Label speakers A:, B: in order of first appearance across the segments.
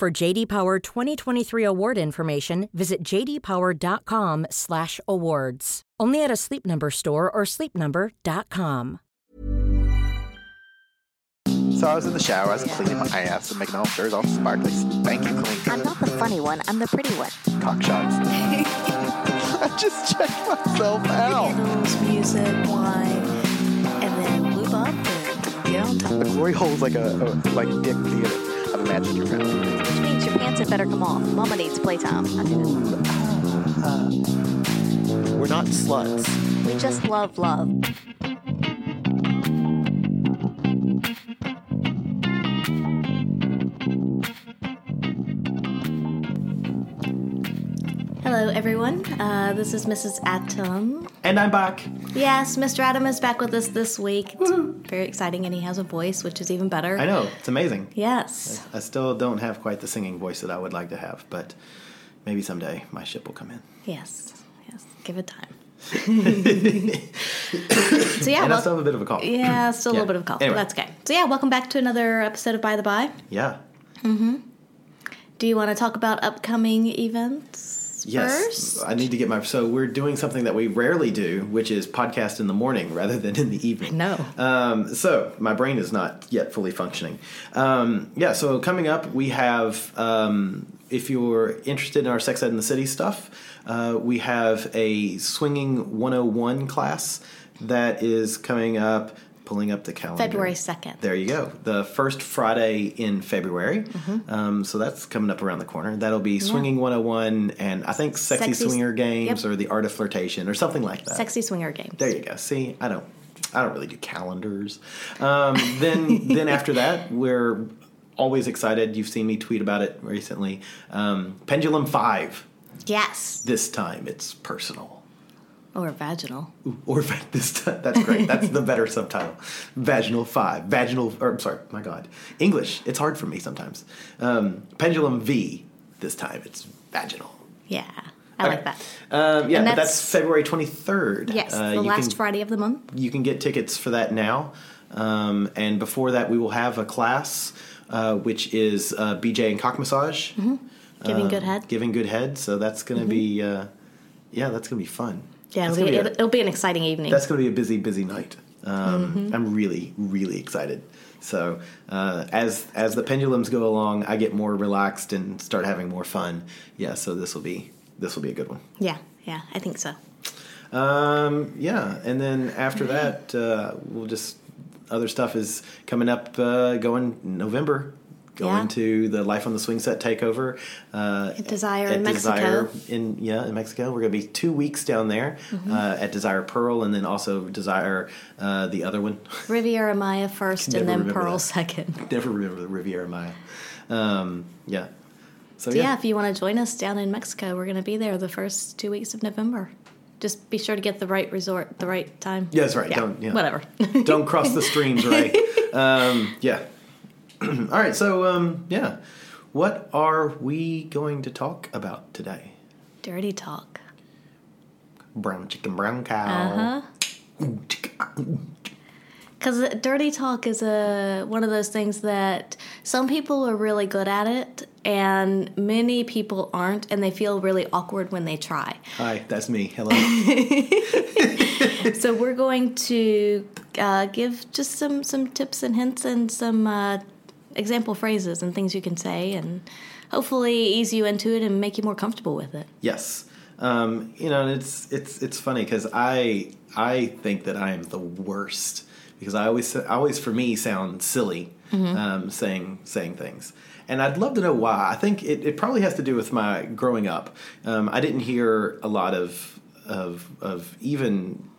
A: For JD Power 2023 award information, visit jdpower.com/awards. Only at a Sleep Number store or sleepnumber.com.
B: So I was in the shower, I was cleaning my ass and making all sure it's all sparkly, spanky clean.
C: I'm not the funny one. I'm the pretty one.
B: Cock shots. I just checked myself out.
C: Candles, music, wine, and then lube up and get on top.
B: The glory hole's like a, a like dick theater. I've imagined your friend.
C: Which means your pants had better come off. Mama needs playtime. I do that.
B: We're not sluts.
C: We just love love. Hello, everyone. Uh, this is Mrs. Adam.
D: And I'm back.
C: Yes, Mr. Adam is back with us this week. It's very exciting, and he has a voice, which is even better.
D: I know, it's amazing.
C: Yes.
D: I still don't have quite the singing voice that I would like to have, but maybe someday my ship will come in.
C: Yes. Yes. Give it time. so yeah,
D: and I
C: wel-
D: still have a bit of a cough.
C: yeah, still a
D: Yeah.
C: little bit of a cough,
D: Anyway.
C: that's okay. So yeah, welcome back to another episode of By the By.
D: Yeah. Mm-hmm.
C: Do you want to talk about upcoming events
D: Yes.
C: first?
D: I need to get my. So we're doing something that we rarely do, which is podcast in the morning rather than in the evening.
C: No.
D: Um, so my brain is not yet fully functioning. Um, yeah. So coming up, we have. Um, if you're interested in our Sex Ed in the City stuff, uh, we have a swinging 101 class that is coming up. Pulling up the calendar.
C: February 2nd.
D: There you go. The first Friday in February.
C: Mm-hmm.
D: Um, so that's coming up around the corner. That'll be Swinging 101 and I think Sexy,
C: Sexy-
D: Swinger Games
C: yep.
D: or the Art of Flirtation or something like that.
C: Sexy swinger games.
D: There you go. See, I don't, I don't really do calendars. Um, then, then after that, we're always excited. You've seen me tweet about it recently. Um, Pendulum Five.
C: Yes.
D: This time it's personal.
C: Or vaginal.
D: Or va- this time, that's great. That's the better subtitle. Vaginal Five. Vaginal. Or I'm sorry. My God. English. It's hard for me sometimes. Um, Pendulum V. This time it's vaginal.
C: Yeah. I like that.
D: Um, yeah,
C: And
D: but
C: that's-
D: that's February 23rd.
C: Yes,
D: Uh,
C: the last
D: can-
C: Friday of the month.
D: you can get tickets for that now. Um, and before that, we will have a class, uh, which is uh, BJ and cock massage.
C: Mm-hmm. Giving
D: Uh,
C: good head. Mm-hmm.
D: Giving good head. So that's going to be, uh, yeah, that's going to be fun.
C: Yeah, it'll be,
D: be
C: it'll be an exciting evening.
D: that's going to be a busy, busy night. Um,
C: Mm-hmm.
D: I'm really, really excited. So uh, as as the pendulums go along, I get more relaxed and start having more fun. Yeah, so this will be this will be a good one.
C: yeah, yeah, I think so.
D: Um, yeah, and then after that, uh, we'll just other stuff is coming up. Uh, going November, going
C: Yeah.
D: to the Life on the Swing Set takeover uh,
C: At Desire
D: at
C: in Mexico.
D: In yeah in Mexico. We're gonna be two weeks down there
C: Mm-hmm.
D: uh, at Desire Pearl, and then also Desire uh, the other one.
C: Riviera Maya first and then Pearl
D: that.
C: second.
D: Never remember the Riviera Maya. Um, yeah. So
C: So yeah,
D: yeah,
C: if you want to join us down in Mexico, we're going to be there the first two weeks of November. Just be sure to get the right resort, the right time.
D: Yeah, that's right. Don't- yeah.
C: Whatever.
D: don't cross the streams, right? um, yeah. All right. So um, yeah, what are we going to talk about today?
C: Dirty talk.
D: Brown chicken, brown cow.
C: Uh huh. Because dirty talk is a one of those things that some people are really good at it, and many people aren't, and they feel really awkward when they try.
D: Hi, that's me. Hello.
C: so we're going to uh, give just some some tips and hints and some uh, example phrases and things you can say, and hopefully ease you into it and make you more comfortable with it.
D: yes. Um, you know, and it's it's it's funny because I I think that I am the worst because I always I always for me sound silly um, saying saying things. And I'd love to know why. I think it, it probably has to do with my growing up. Um, I didn't hear a lot of of of even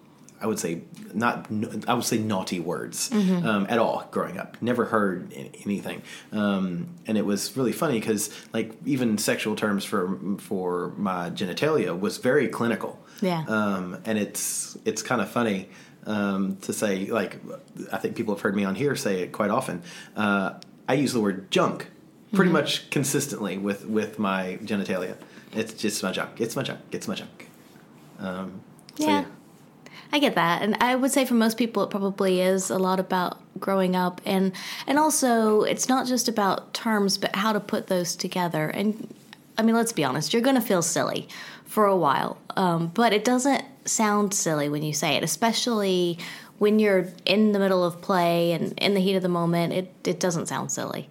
D: I would say not I would say naughty words
C: Mm-hmm.
D: um, at all growing up. Never heard anything, um, and it was really funny because like even sexual terms for for my genitalia was very clinical.
C: Yeah.
D: um, and it's it's kind of funny um, to say like I think people have heard me on here say it quite often. Uh, I use the word junk pretty
C: Mm-hmm.
D: much consistently with with my genitalia. It's just my junk. It's my junk. It's my junk. Um, so
C: yeah. I get that, and I would say for most people, it probably is a lot about growing up, and and also it's not just about terms, but how to put those together. And I mean, let's be honest, you're going to feel silly for a while, um, but it doesn't sound silly when you say it, especially when you're in the middle of play and in the heat of the moment. It it doesn't sound silly.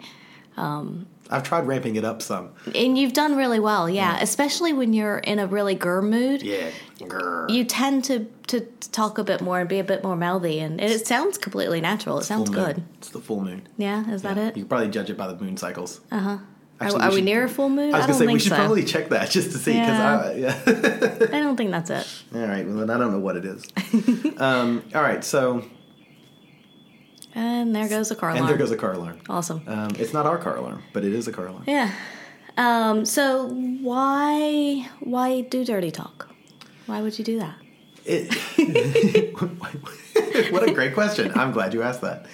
D: I've tried ramping it up some.
C: And you've done really well, yeah. Especially when you're in a really gur mood.
D: Yeah. Grr.
C: you tend to to talk a bit more and be a bit more mouthy, and it sounds completely natural. It sounds good.
D: It's the full moon.
C: Yeah, is that it?
D: You can probably judge it by the moon cycles. Uh huh.
C: Are, are we near a full moon?
D: I was
C: I
D: gonna say we should
C: so.
D: probably check that just to see because
C: Yeah.
D: I yeah.
C: I don't think that's it.
D: all right. Well, then I don't know what it is. um, all right. So
C: And there goes the car alarm.
D: and there goes a car alarm.
C: awesome.
D: Um, it's not our car alarm, but it is a car alarm.
C: Yeah. Um, so why why do dirty talk? Why would you do that?
D: It, what a great question. I'm glad you asked that.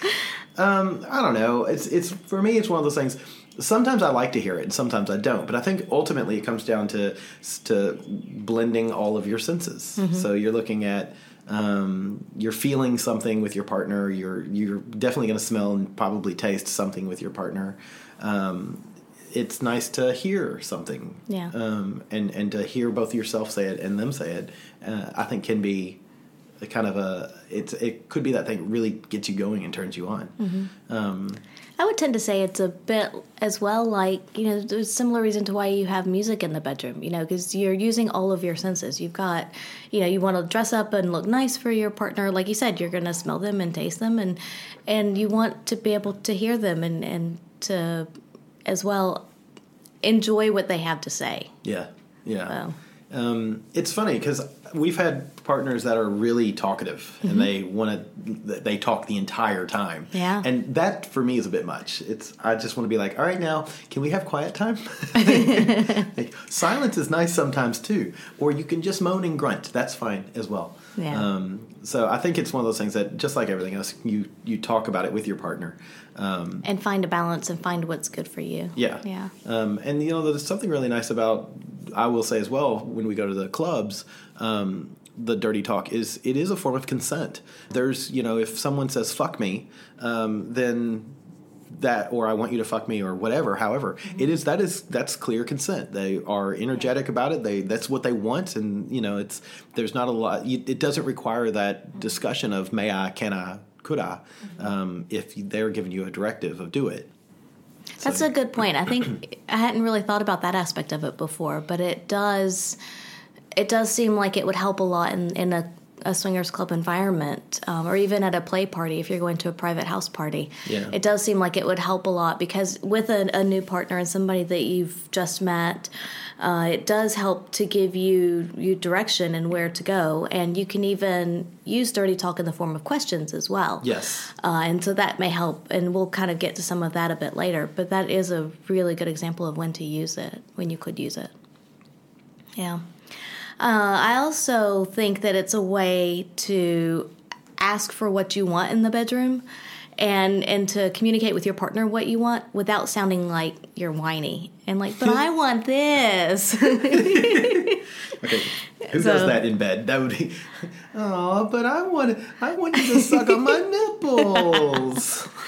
D: Um, I don't know. It's it's for me. It's one of those things. Sometimes I like to hear it, and sometimes I don't. But I think ultimately it comes down to to blending all of your senses. So you're looking at um, you're feeling something with your partner. You're you're definitely going to smell and probably taste something with your partner. Um, it's nice to hear something
C: Yeah.
D: um, and and to hear both yourself say it and them say it, uh, I think can be a kind of a it's it could be that thing that really gets you going and turns you on. Um,
C: I would tend to say it's a bit as well like, you know, there's a similar reason to why you have music in the bedroom, you know, because you're using all of your senses. You've got, you know, you want to dress up and look nice for your partner. Like you said, you're going to smell them and taste them and and you want to be able to hear them and and to as well enjoy what they have to say.
D: yeah, yeah.
C: So,
D: Um, it's funny because we've had partners that are really talkative and they want to they talk the entire time.
C: Yeah.
D: and that for me is a bit much. It's I just want to be like, all right, now can we have quiet time? Like, silence is nice sometimes too, or you can just moan and grunt. That's fine as well.
C: Yeah.
D: Um, so I think it's one of those things that just like everything else, you you talk about it with your partner. Um,
C: and find a balance and find what's good for you.
D: yeah.
C: Yeah.
D: Um, and you know, there's something really nice about I will say as well when we go to the clubs. Um, the dirty talk is it is a form of consent. There's you know if someone says fuck me, um, then that or I want you to fuck me or whatever. However, it is that is that's clear consent. They are energetic about it. They that's what they want, and you know it's there's not a lot. It doesn't require that discussion of may I, can I, could I, um, if they're giving you a directive of do it.
C: That's a good point. I think I hadn't really thought about that aspect of it before, but it does. It does seem like it would help a lot in, in a, a swingers club environment, um, or even at a play party if you're going to a private house party.
D: Yeah.
C: It does seem like it would help a lot because with a, a new partner and somebody that you've just met, uh, it does help to give you you direction and where to go, and you can even use dirty talk in the form of questions as well.
D: Yes.
C: Uh, and so that may help, and we'll kind of get to some of that a bit later. But that is a really good example of when to use it, when you could use it. Yeah. Uh, I also think that it's a way to ask for what you want in the bedroom and and to communicate with your partner what you want without sounding like you're whiny and like but I want this.
D: Okay. Who
C: So-
D: does that in bed? That would be. Oh, but I want I want you to suck on my nipples.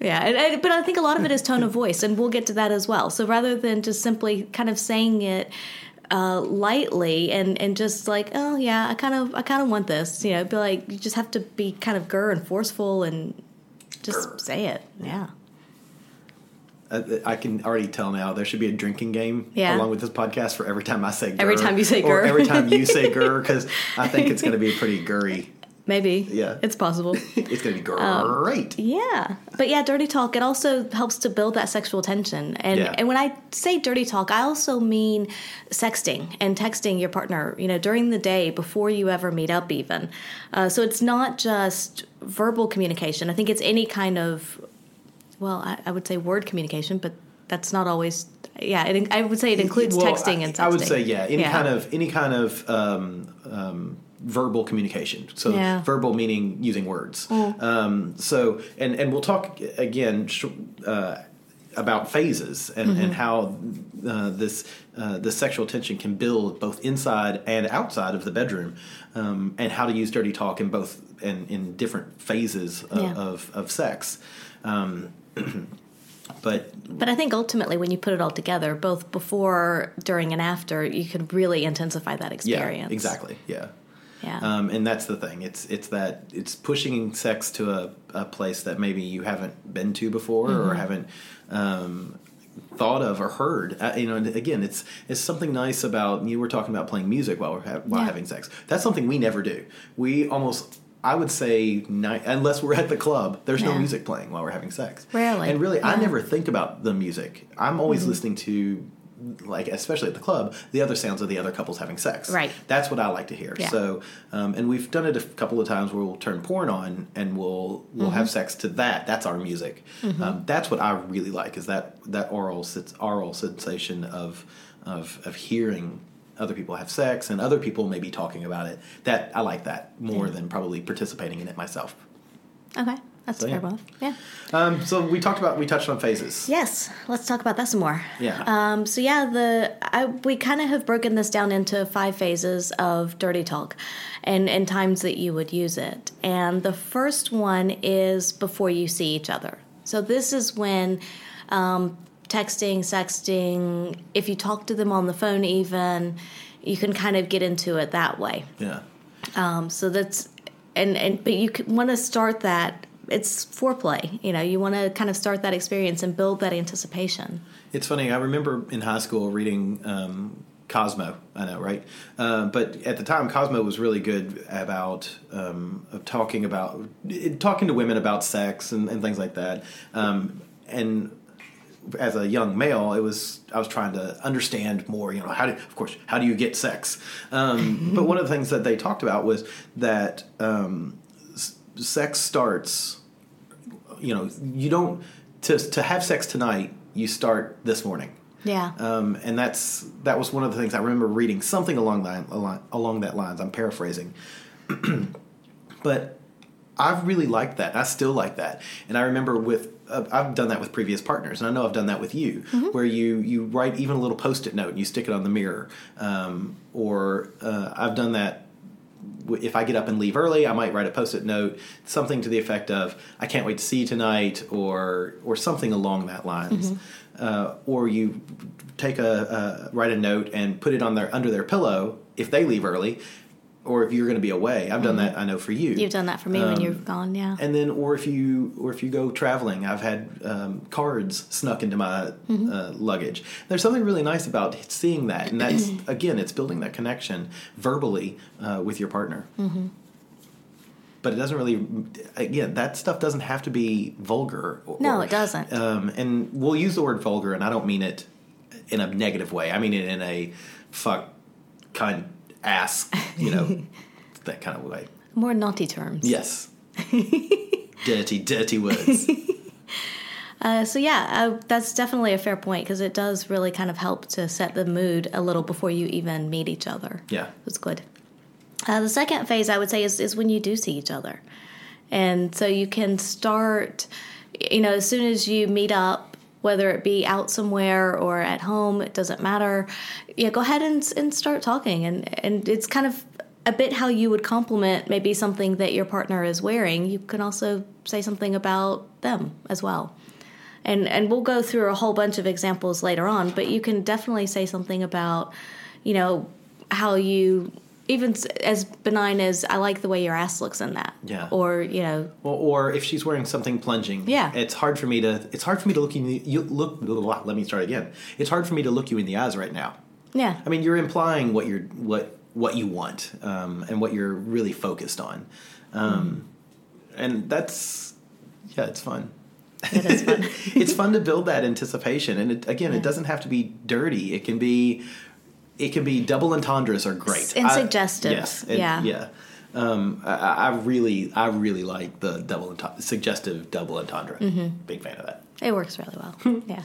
C: Yeah, and, and, but I think a lot of it is tone of voice, and we'll get to that as well. So rather than just simply kind of saying it uh, lightly and and just like, oh yeah, I kind of I kind of want this, you know, be like you just have to be kind of gur and forceful and just
D: Grr.
C: say it. Yeah,
D: Uh, I can already tell now there should be a drinking game
C: Yeah.
D: along with this podcast for every time I say grr.
C: Every time you say
D: Or every time you say grr, because I think it's going to be pretty gurry
C: Maybe.
D: Yeah.
C: It's possible.
D: it's going to be
C: Um,
D: great.
C: Yeah, but yeah, dirty talk. It also helps to build that sexual tension, and
D: Yeah.
C: and when I say dirty talk, I also mean sexting and texting your partner. You know, during the day before you ever meet up, even. Uh, so it's not just verbal communication. I think it's any kind of, well, I, I would say word communication, but that's not always. Yeah, it, I would say it includes
D: Well,
C: texting and. texting.
D: I would say yeah, any kind of any kind of um, um, verbal communication. So
C: Yeah. Mm.
D: verbal meaning using words. Um, so and and we'll talk again. Uh, about phases and,
C: Mm-hmm.
D: and how uh, this uh, this sexual tension can build both inside and outside of the bedroom, um, and how to use dirty talk in both and in different phases of,
C: Yeah.
D: of, of sex. Um, but
C: But I think ultimately, when you put it all together, both before, during, and after, you can really intensify that experience.
D: yeah, exactly, yeah.
C: Yeah.
D: Um, and that's the thing. It's it's that it's pushing sex to a, a place that maybe you haven't been to before
C: Mm-hmm.
D: or haven't um, thought of or heard. Uh, you know, again, it's it's something nice about you were talking about playing music while we're ha- while
C: Yeah.
D: having sex. That's something we never do. We almost. I would say, ni- unless we're at the club, there's no music playing while we're having sex.
C: Rarely,
D: And really, I
C: yeah. Mm-hmm.
D: never think about the music. I'm always listening to, like, especially at the club, the other sounds of the other couples having sex.
C: Right.
D: That's what I like to hear.
C: Yeah.
D: So, um, and we've done it a couple of times where we'll turn porn on and we'll we'll have
C: Mm-hmm.
D: sex to that. That's our music. Um, that's what I really like is that that oral oral sensation of of of hearing other people have sex and other people maybe talking about it. That I like that more than probably participating in it myself.
C: okay, that's
D: So,
C: fair
D: yeah.
C: enough. Yeah.
D: Um, so we talked about we touched on phases.
C: Yes, let's talk about that some more.
D: Yeah.
C: Um, so yeah, the I, we kind of have broken this down into five phases of dirty talk, and and times that you would use it. And the first one is before you see each other. So this is when. Um, texting, sexting, if you talk to them on the phone, even, you can kind of get into it that way.
D: Yeah.
C: Um, so that's and and but you want to start that. It's foreplay. You know, you want to kind of start that experience and build that anticipation.
D: It's funny. I remember in high school reading um, Cosmo. I know, right? Uh, but at the time, Cosmo was really good about um, of talking about talking to women about sex and, and things like that. Um, and as a young male, it was I was trying to understand more. You know, how do of course how do you get sex? Um, but one of the things that they talked about was that um, sex starts. You know, you don't to to have sex tonight. You start this morning.
C: Yeah.
D: Um, and that's that was one of the things I remember reading something along that along, along that lines. I'm paraphrasing, but I've really liked that. I still like that, and I remember with uh, I've done that with previous partners, and I know I've done that with you, where you you write even a little post-it note and you stick it on the mirror, um, or uh, I've done that if I get up and leave early, I might write a post-it note, something to the effect of "I can't wait to see you tonight," or or something along that lines. Uh, or you take a uh, write a note and put it on their under their pillow if they leave early, or if you're going to be away. I've done that. I know for you.
C: You've done that for me when you've gone. Yeah.
D: And then, or if you, or if you go traveling, I've had um, cards snuck into my uh, luggage. There's something really nice about seeing that, and that's again, it's building that connection verbally uh, with your partner. Mm-hmm. But it doesn't really, again, that stuff doesn't have to be vulgar. Or,
C: No, it doesn't.
D: Um, and we'll use the word vulgar, and I don't mean it in a negative way. I mean it in a fuck kind ass, you know, that kind of way.
C: More naughty terms.
D: Yes. dirty, dirty words.
C: Uh, so yeah, uh, that's definitely a fair point because it does really kind of help to set the mood a little before you even meet each other.
D: Yeah.
C: It's good. Uh, the second phase I would say is, is when you do see each other. And so you can start, you know, as soon as you meet up, whether it be out somewhere or at home, it doesn't matter. Yeah, go ahead and, and start talking. And, and it's kind of a bit how you would compliment maybe something that your partner is wearing. You can also say something about them as well. And, and we'll go through a whole bunch of examples later on, but you can definitely say something about, you know, how you even as benign as I like the way your ass looks in that.
D: Yeah.
C: Or you know,
D: Or, or if she's wearing something plunging,
C: Yeah.
D: it's hard for me to. It's hard for me to look you. in the- You look. blah, blah, blah, Let me start again. It's hard for me to look you in the eyes right now.
C: yeah,
D: I mean, you're implying what you're what what you want um, and what you're really focused on. Um, And that's yeah, it's fun.
C: It is fun.
D: it's fun to build that anticipation, and it, again,
C: Yeah.
D: it doesn't have to be dirty. It can be, it can be double entendres are great
C: And
D: I-
C: suggestive.
D: yes,
C: Yeah.
D: yeah. Um, I, I really, I really like the double entendre, suggestive double entendre.
C: Mm-hmm.
D: Big fan of that.
C: it works really well. yeah.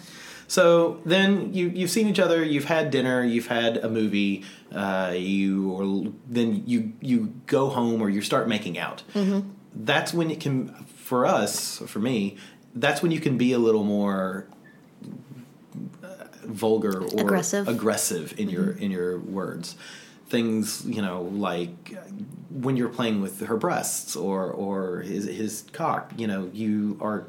D: So then you you've seen each other, you've had dinner, you've had a movie, uh, you or then you you go home or you start making out.
C: Mm-hmm.
D: That's when it can for us for me. That's when you can be a little more vulgar or
C: Aggressive.
D: aggressive in your mm-hmm. in your words. Things you know like when you're playing with her breasts or or his his cock. You know you are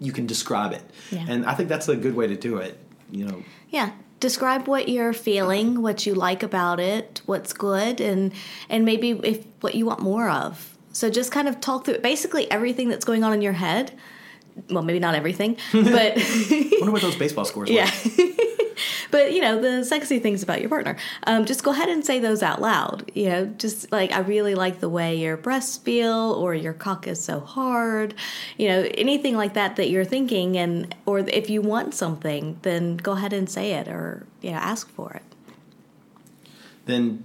D: you can describe it,
C: Yeah.
D: and I think that's a good way to do it. You know,
C: Yeah. Describe what you're feeling, what you like about it, what's good, and and maybe if what you want more of. So just kind of talk through basically everything that's going on in your head. Well, maybe not everything, but
D: I wonder what those baseball scores were.
C: yeah. but you know the sexy things about your partner. Um, just go ahead and say those out loud. You know, just like I really like the way your breasts feel, or your cock is so hard. You know, anything like that that you're thinking, and or if you want something, then go ahead and say it, or you know, ask for it.
D: Then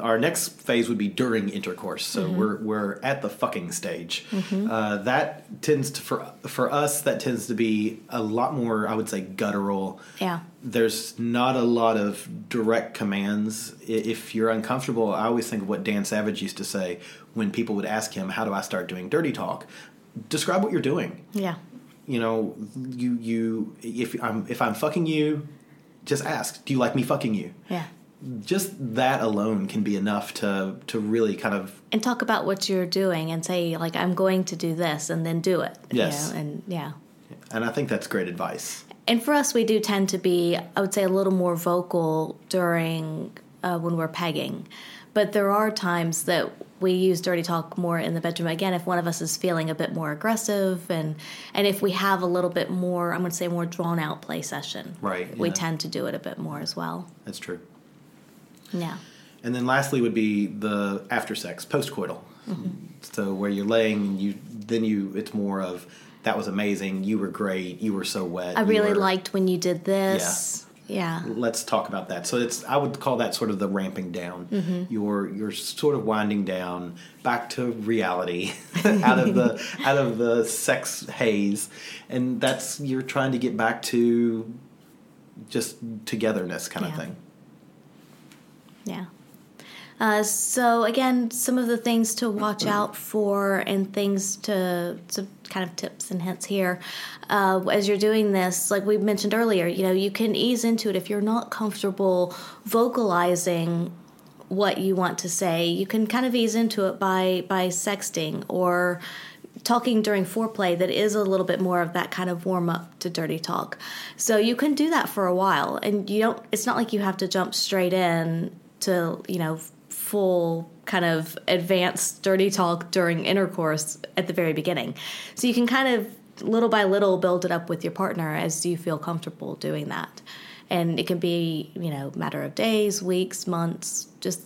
D: our next phase would be during intercourse. So
C: Mm-hmm.
D: we're we're at the fucking stage. Uh, that tends to for for us that tends to be a lot more. I would say guttural.
C: Yeah.
D: There's not a lot of direct commands. If you're uncomfortable, I always think of what Dan Savage used to say when people would ask him, "How do I start doing dirty talk?" Describe what you're doing.
C: Yeah.
D: You know, you you if I'm if I'm fucking you, just ask, "Do you like me fucking you?"
C: Yeah.
D: Just that alone can be enough to to really kind of
C: And talk about what you're doing, and say like I'm going to do this, and then do it. you
D: Yes.
C: know, and yeah.
D: and I think that's great advice.
C: And for us, we do tend to be, I would say, a little more vocal during uh, when we're pegging. But there are times that we use dirty talk more in the bedroom. Again, if one of us is feeling a bit more aggressive, and and if we have a little bit more, I'm going to say more drawn out play session.
D: Right,
C: We tend to do it a bit more as well.
D: That's true.
C: Yeah.
D: And then lastly would be the after sex, postcoital. So where you're laying and you then you it's more of that was amazing, you were great, you were so wet.
C: I really
D: were-
C: liked when you did this. Yeah. yeah.
D: let's talk about that. So it's I would call that sort of the ramping down.
C: Mm-hmm.
D: You're you're sort of winding down back to reality, out of the out of the sex haze, and that's you're trying to get back to just togetherness kind of thing.
C: Yeah. Uh, so again, some of the things to watch out for and things to some kind of tips and hints here uh, as you're doing this. Like we mentioned earlier, you know, you can ease into it if you're not comfortable vocalizing what you want to say. You can kind of ease into it by by sexting or talking during foreplay that is a little bit more of that kind of warm up to dirty talk. So you can do that for a while and you don't it's not like you have to jump straight in to, you know, full kind of advanced dirty talk during intercourse at the very beginning. So you can kind of little by little build it up with your partner as you feel comfortable doing that. And it can be, you know, matter of days, weeks, months, just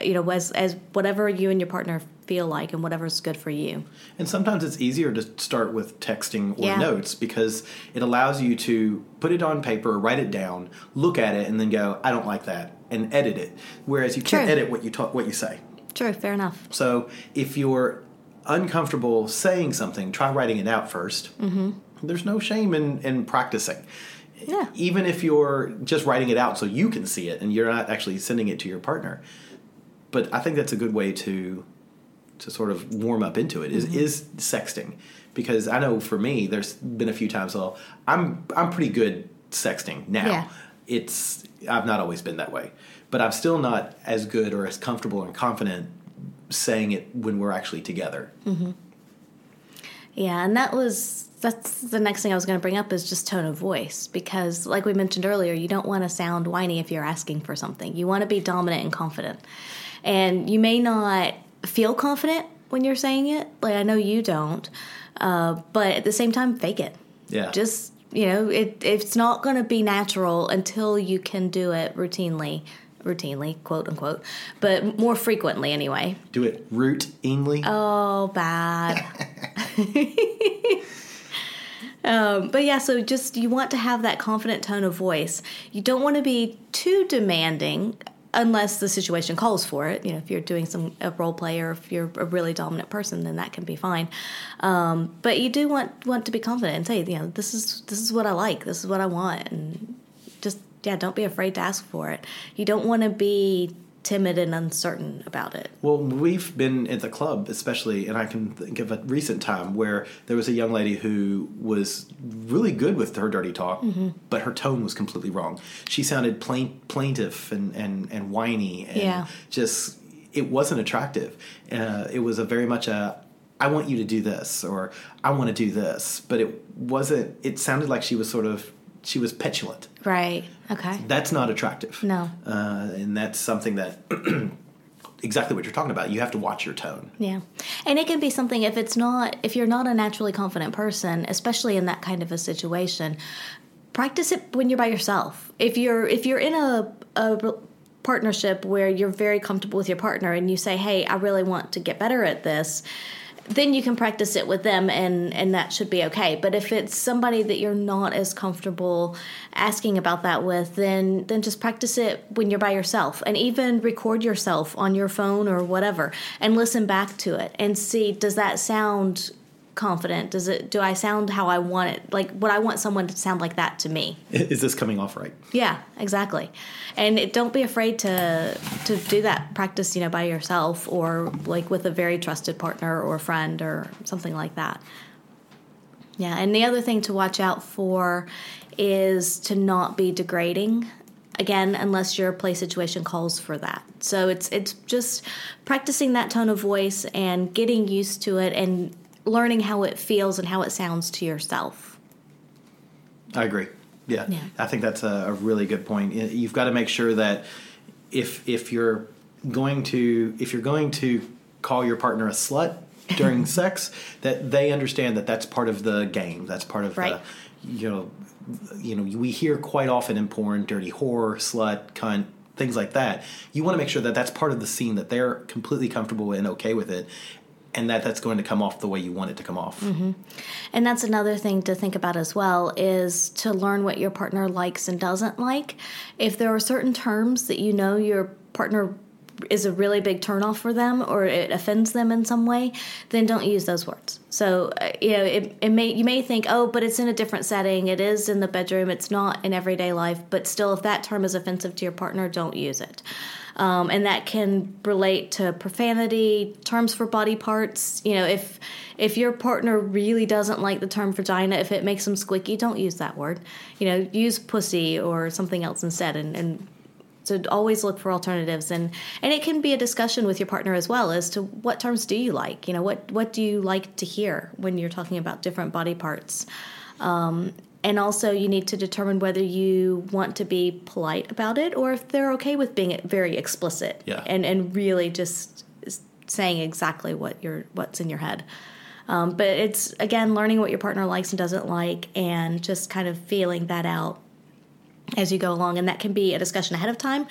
C: you know, as as whatever you and your partner feel like and whatever's good for you.
D: And sometimes it's easier to start with texting or
C: Yeah.
D: notes because it allows you to put it on paper, write it down, look at it, and then go, "I don't like that," and edit it. Whereas you can't
C: True.
D: edit what you talk, what you say.
C: True, fair enough.
D: So if you're uncomfortable saying something, try writing it out 1st Mm-hmm. There's no shame in, in practicing.
C: Yeah.
D: Even if you're just writing it out so you can see it and you're not actually sending it to your partner. But I think that's a good way to to sort of warm up into it is,
C: Mm-hmm.
D: is sexting. Because I know for me, there's been a few times. Well, I'm I'm pretty good sexting now.
C: Yeah.
D: It's I've not always been that way, but I'm still not as good or as comfortable and confident saying it when we're actually together.
C: Yeah, and that was that's the next thing I was going to bring up is just tone of voice because like we mentioned earlier, you don't want to sound whiny if you're asking for something. You want to be dominant and confident. And you may not feel confident when you're saying it. Like I know you don't. Uh, but at the same time fake it.
D: Yeah.
C: Just, you know, it it's not going to be natural until you can do it routinely routinely, quote unquote, but more frequently anyway.
D: Do it root-ingly.
C: Oh, bad. um, but yeah, so just you want to have that confident tone of voice. You don't want to be too demanding unless the situation calls for it. You know, if you're doing some a role play or if you're a really dominant person, then that can be fine. Um, but you do want want to be confident and say, you know, this is this is what I like, this is what I want, and just yeah, don't be afraid to ask for it. You don't want to be timid and uncertain about it.
D: Well, we've been at the club, especially, and I can think of a recent time where there was a young lady who was really good with her dirty talk,
C: Mm-hmm.
D: but her tone was completely wrong. She sounded plain, plaintive and, and, and whiny, and
C: Yeah.
D: just it wasn't attractive. Uh, it was a very much a I want you to do this or I want to do this, but it wasn't. It sounded like she was sort of she was petulant.
C: Right. Okay.
D: That's not attractive.
C: No.
D: Uh, and that's something that exactly what you're talking about. You have to watch your tone.
C: Yeah. And it can be something if it's not if you're not a naturally confident person, especially in that kind of a situation, practice it when you're by yourself. If you're if you're in a a partnership where you're very comfortable with your partner and you say, "Hey, I really want to get better at this." Then you can practice it with them and and that should be okay. But if it's somebody that you're not as comfortable asking about that with, then then just practice it when you're by yourself and even record yourself on your phone or whatever and listen back to it and see does that sound confident? Does it do I sound how I want it? Like would I want someone to sound like that to me?
D: Is this coming off right?
C: Yeah, exactly. And it, don't be afraid to to do that practice, you know, by yourself or like with a very trusted partner or friend or something like that. Yeah, and the other thing to watch out for is to not be degrading again unless your play situation calls for that. So it's it's just practicing that tone of voice and getting used to it and learning how it feels and how it sounds to yourself.
D: I agree. Yeah,
C: Yeah.
D: I think that's a, a really good point. You've got to make sure that if if you're going to if you're going to call your partner a slut during sex, that they understand that that's part of the game. That's part of
C: Right.
D: the you know you know we hear quite often in porn dirty whore, slut, cunt. Things like that. You want to make sure that that's part of the scene that they're completely comfortable and okay with it, and that that's going to come off the way you want it to come off.
C: And that's another thing to think about as well is to learn what your partner likes and doesn't like. If there are certain terms that you know your partner is a really big turnoff for them or it offends them in some way, then don't use those words. So uh, you know it, it may you may think oh but it's in a different setting it is in the bedroom it's not in everyday life but still if that term is offensive to your partner don't use it um, and that can relate to profanity, terms for body parts. You know, if if your partner really doesn't like the term vagina, if it makes them squeaky, don't use that word. You know, use pussy or something else instead, and. and so always look for alternatives and and it can be a discussion with your partner as well as to what terms do you like you know what what do you like to hear when you're talking about different body parts um, and also you need to determine whether you want to be polite about it or if they're okay with being very explicit
D: Yeah.
C: and and really just saying exactly what your what's in your head um, but it's again learning what your partner likes and doesn't like and just kind of feeling that out as you go along and that can be a discussion ahead of time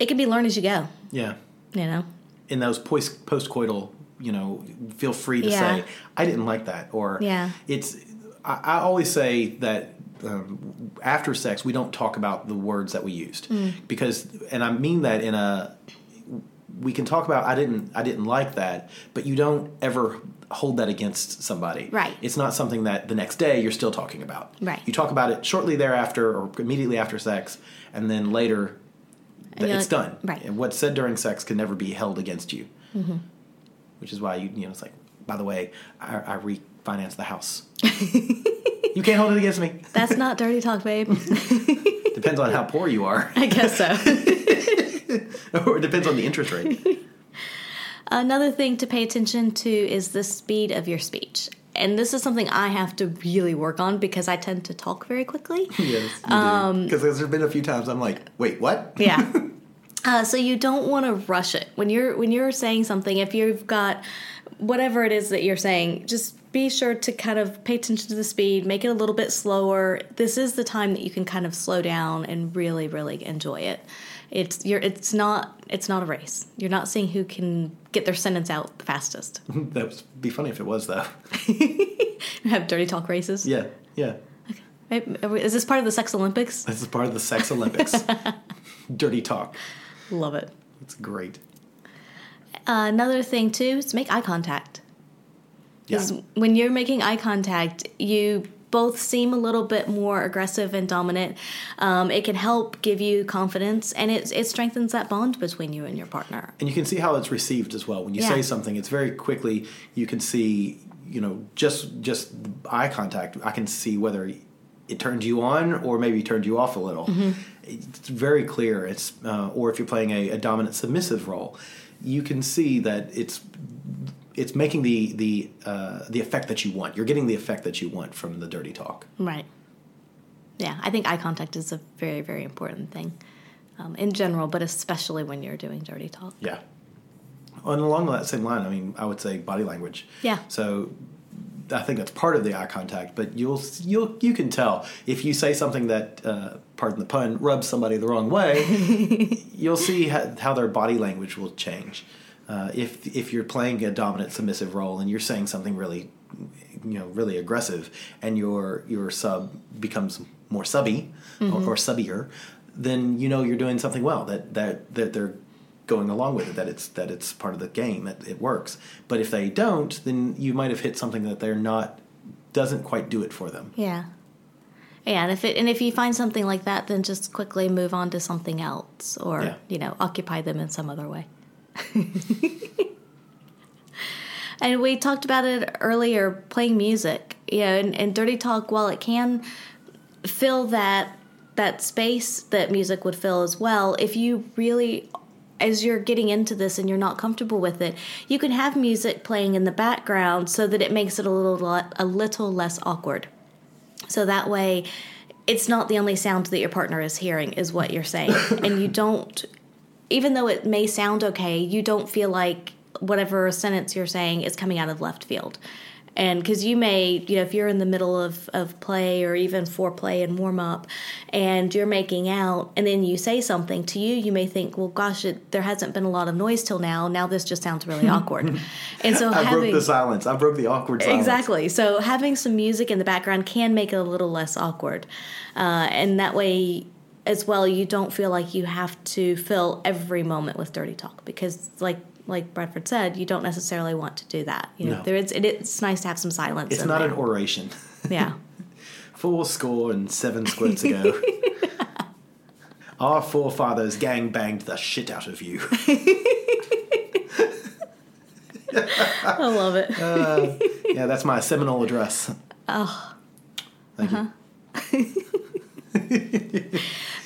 C: it can be learn as you go
D: Yeah.
C: you know
D: in those post postcoital, you know, feel free to
C: Yeah.
D: say, "I didn't like that," or
C: Yeah.
D: It's I, I always say that um, after sex we don't talk about the words that we used
C: Mm.
D: because, and I mean that in a we can talk about I didn't I didn't like that, but you don't ever hold that against somebody.
C: Right.
D: It's not something that the next day you're still talking about.
C: Right.
D: You talk about it shortly thereafter or immediately after sex, and then later
C: And
D: it's
C: like-
D: done.
C: right.
D: And what's said during sex can never be held against you.
C: Mm-hmm.
D: Which is why you you know it's like, by the way, I, I refinanced the house. you can't hold it against me.
C: that's not dirty talk babe
D: Depends on how poor you are,
C: i guess so
D: or it depends on the interest rate.
C: Another thing to pay attention to is the speed of your speech. And this is something I have to really work on because I tend to talk very quickly.
D: yes, Because there's been a few times I'm like, wait, what?
C: Yeah. Uh, so you don't want to rush it when you're when you're saying something. If you've got whatever it is that you're saying, just be sure to kind of pay attention to the speed, make it a little bit slower. This is the time that you can kind of slow down and really, really enjoy it. It's you're it's not it's not a race. You're not seeing who can get their sentence out the fastest.
D: that would be funny if it was though.
C: Have dirty talk races.
D: Yeah, yeah.
C: Is this part of the Sex Olympics?
D: This is part of the Sex Olympics. Dirty talk.
C: Love it.
D: It's great.
C: Uh, another thing too is make eye contact.
D: Yeah.
C: Because when you're making eye contact, you both seem a little bit more aggressive and dominant. Um, it can help give you confidence, and it it strengthens that bond between you and your partner.
D: And you can see how it's received as well. When you
C: Yeah.
D: say something, it's very quickly you can see, you know, just just eye contact. I can see whether it turned you on or maybe turned you off a little. It's very clear. It's uh, or if you're playing a, a dominant submissive role, you can see that it's it's making the the uh, the effect that you want. You're getting the effect that you want from the dirty talk.
C: Right. Yeah, I think eye contact is a very very important thing um, in general, but especially when you're doing dirty talk.
D: Yeah. And along that same line, I mean, I would say body language.
C: Yeah.
D: So I think that's part of the eye contact, but you'll you'll you can tell if you say something that, uh, pardon the pun, rubs somebody the wrong way. you'll see how, how their body language will change. Uh, if if you're playing a dominant submissive role and you're saying something really, you know, really aggressive, and your your sub becomes more subby or, or subbier, then you know you're doing something well. That that that they're going along with it. That it's that it's part of the game. That it works. But if they don't, then you might have hit something that they're not doesn't quite do it for them.
C: Yeah. Yeah, and if it and if you find something like that, then just quickly move on to something else, or
D: Yeah.
C: you know, occupy them in some other way. and we talked about it earlier, playing music. You know, and, and dirty talk, while it can fill that that space that music would fill as well, if you really as you're getting into this and you're not comfortable with it, you can have music playing in the background so that it makes it a little a little less awkward. So that way, it's not the only sound that your partner is hearing, is what you're saying. and you don't, even though it may sound okay, you don't feel like whatever sentence you're saying is coming out of left field. And because you may, you know, if you're in the middle of, of play or even foreplay and warm up and you're making out and then you say something to you, you may think, well, gosh, it, there hasn't been a lot of noise till now. Now this just sounds really awkward. And so
D: I
C: having.
D: broke the silence. I broke the awkward silence.
C: Exactly. So having some music in the background can make it a little less awkward, uh, and that way as well, you don't feel like you have to fill every moment with dirty talk because, like like Bradford said, you don't necessarily want to do that. You know,
D: No.
C: there is it, it's nice to have some silence.
D: It's not
C: there.
D: an oration.
C: yeah.
D: Full score and seven squirts ago. Our forefathers gang banged the shit out of you.
C: I love it.
D: yeah, that's my seminal address. Oh. Thank you.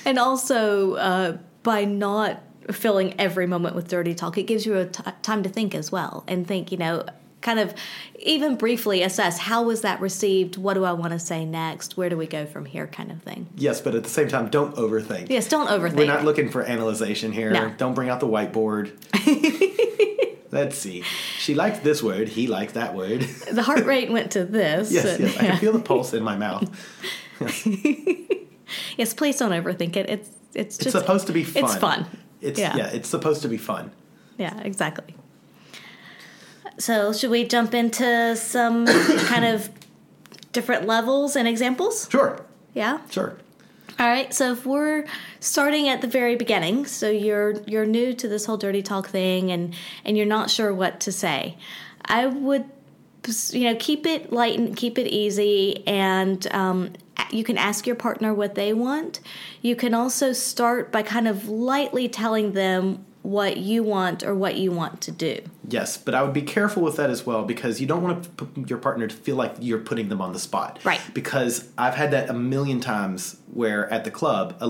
C: And also, uh, by not filling every moment with dirty talk, it gives you a t- time to think as well and think, you know, kind of even briefly assess how was that received? What do I want to say next? Where do we go from here? Kind of thing.
D: Yes, but at the same time, don't overthink.
C: Yes, don't overthink.
D: We're not looking for analyzation here.
C: No.
D: Don't bring out the whiteboard. Let's see. She liked this word. He liked that word.
C: the heart rate went to this.
D: yes,
C: and-
D: yes. I can feel the pulse in my mouth.
C: yes, please don't overthink it. It's it's
D: It's supposed to be fun.
C: It's fun.
D: It's
C: Yeah.
D: yeah. It's supposed to be fun.
C: Yeah, exactly. So, should we jump into some kind of different levels and examples?
D: Sure.
C: Yeah.
D: Sure.
C: All right. So, if we're starting at the very beginning, so you're you're new to this whole dirty talk thing, and and you're not sure what to say, I would, you know, keep it light and keep it easy, and um, you can ask your partner what they want. You can also start by kind of lightly telling them what you want or what you want to do.
D: Yes, but I would be careful with that as well because you don't want to put your partner to feel like you're putting them on the spot.
C: Right.
D: Because I've had that a million times where at the club, a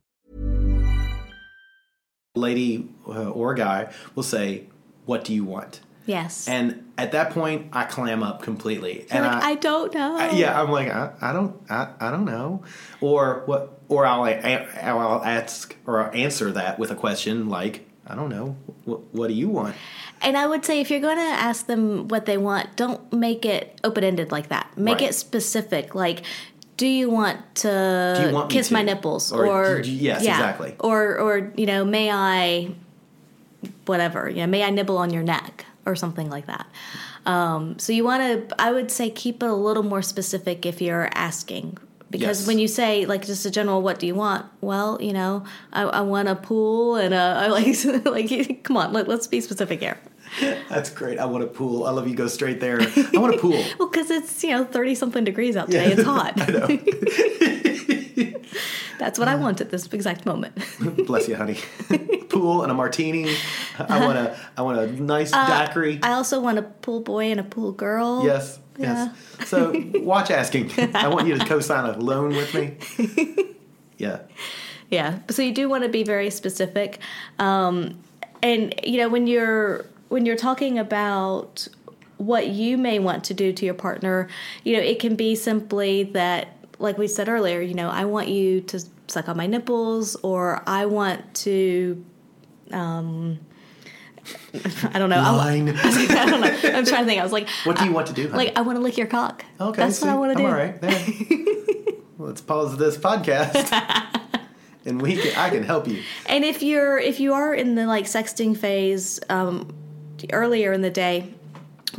D: Lady uh, or guy will say, "What do you want?"
C: Yes.
D: And at that point, I clam up completely.
C: You're
D: and
C: like, I, don't know.
D: I- yeah, I'm like, I, I don't, I, I don't know, or what, or I'll, I'll ask or I'll answer that with a question like, I don't know, what, what do you want?
C: And I would say if you're going to ask them what they want, don't make it open ended like that. Make
D: Right.
C: it specific. Like, do you want to
D: Do you want
C: kiss
D: to?
C: my nipples?
D: Or
C: Or,
D: you- yes,
C: yeah.
D: exactly.
C: Or, or you know, may I, whatever, you know, may I nibble on your neck or something like that. Um, so you want to, I would say, keep it a little more specific if you're asking. Because
D: Yes.
C: when you say like just a general, what do you want? Well, you know, I, I want a pool and a, I like like come on, let, let's be specific here.
D: That's great. I want a pool. I love you. Go straight there. I want a pool.
C: Well, because it's you know thirty something degrees out today. It's hot.
D: I know.
C: That's what I want at this exact moment.
D: Bless you, honey. pool and a martini. I want a, I want a nice daiquiri.
C: Uh, I also want a pool boy and a pool girl.
D: Yes, yes. So watch asking. I want you to co-sign a loan with me. Yeah.
C: Yeah. So you do want to be very specific, um, and you know when you're when you're talking about what you may want to do to your partner, you know it can be simply that, like we said earlier, you know I want you to suck on my nipples, or I want to. Um, I don't know. I,
D: Line.
C: I don't know. I'm trying to think. I was like,
D: What do you want to do? Honey?
C: like I want to lick your cock.
D: okay,
C: that's what I want to do.
D: all right. There. Let's pause this podcast, and we can, I can help you.
C: And if you're if you are in the like sexting phase um, earlier in the day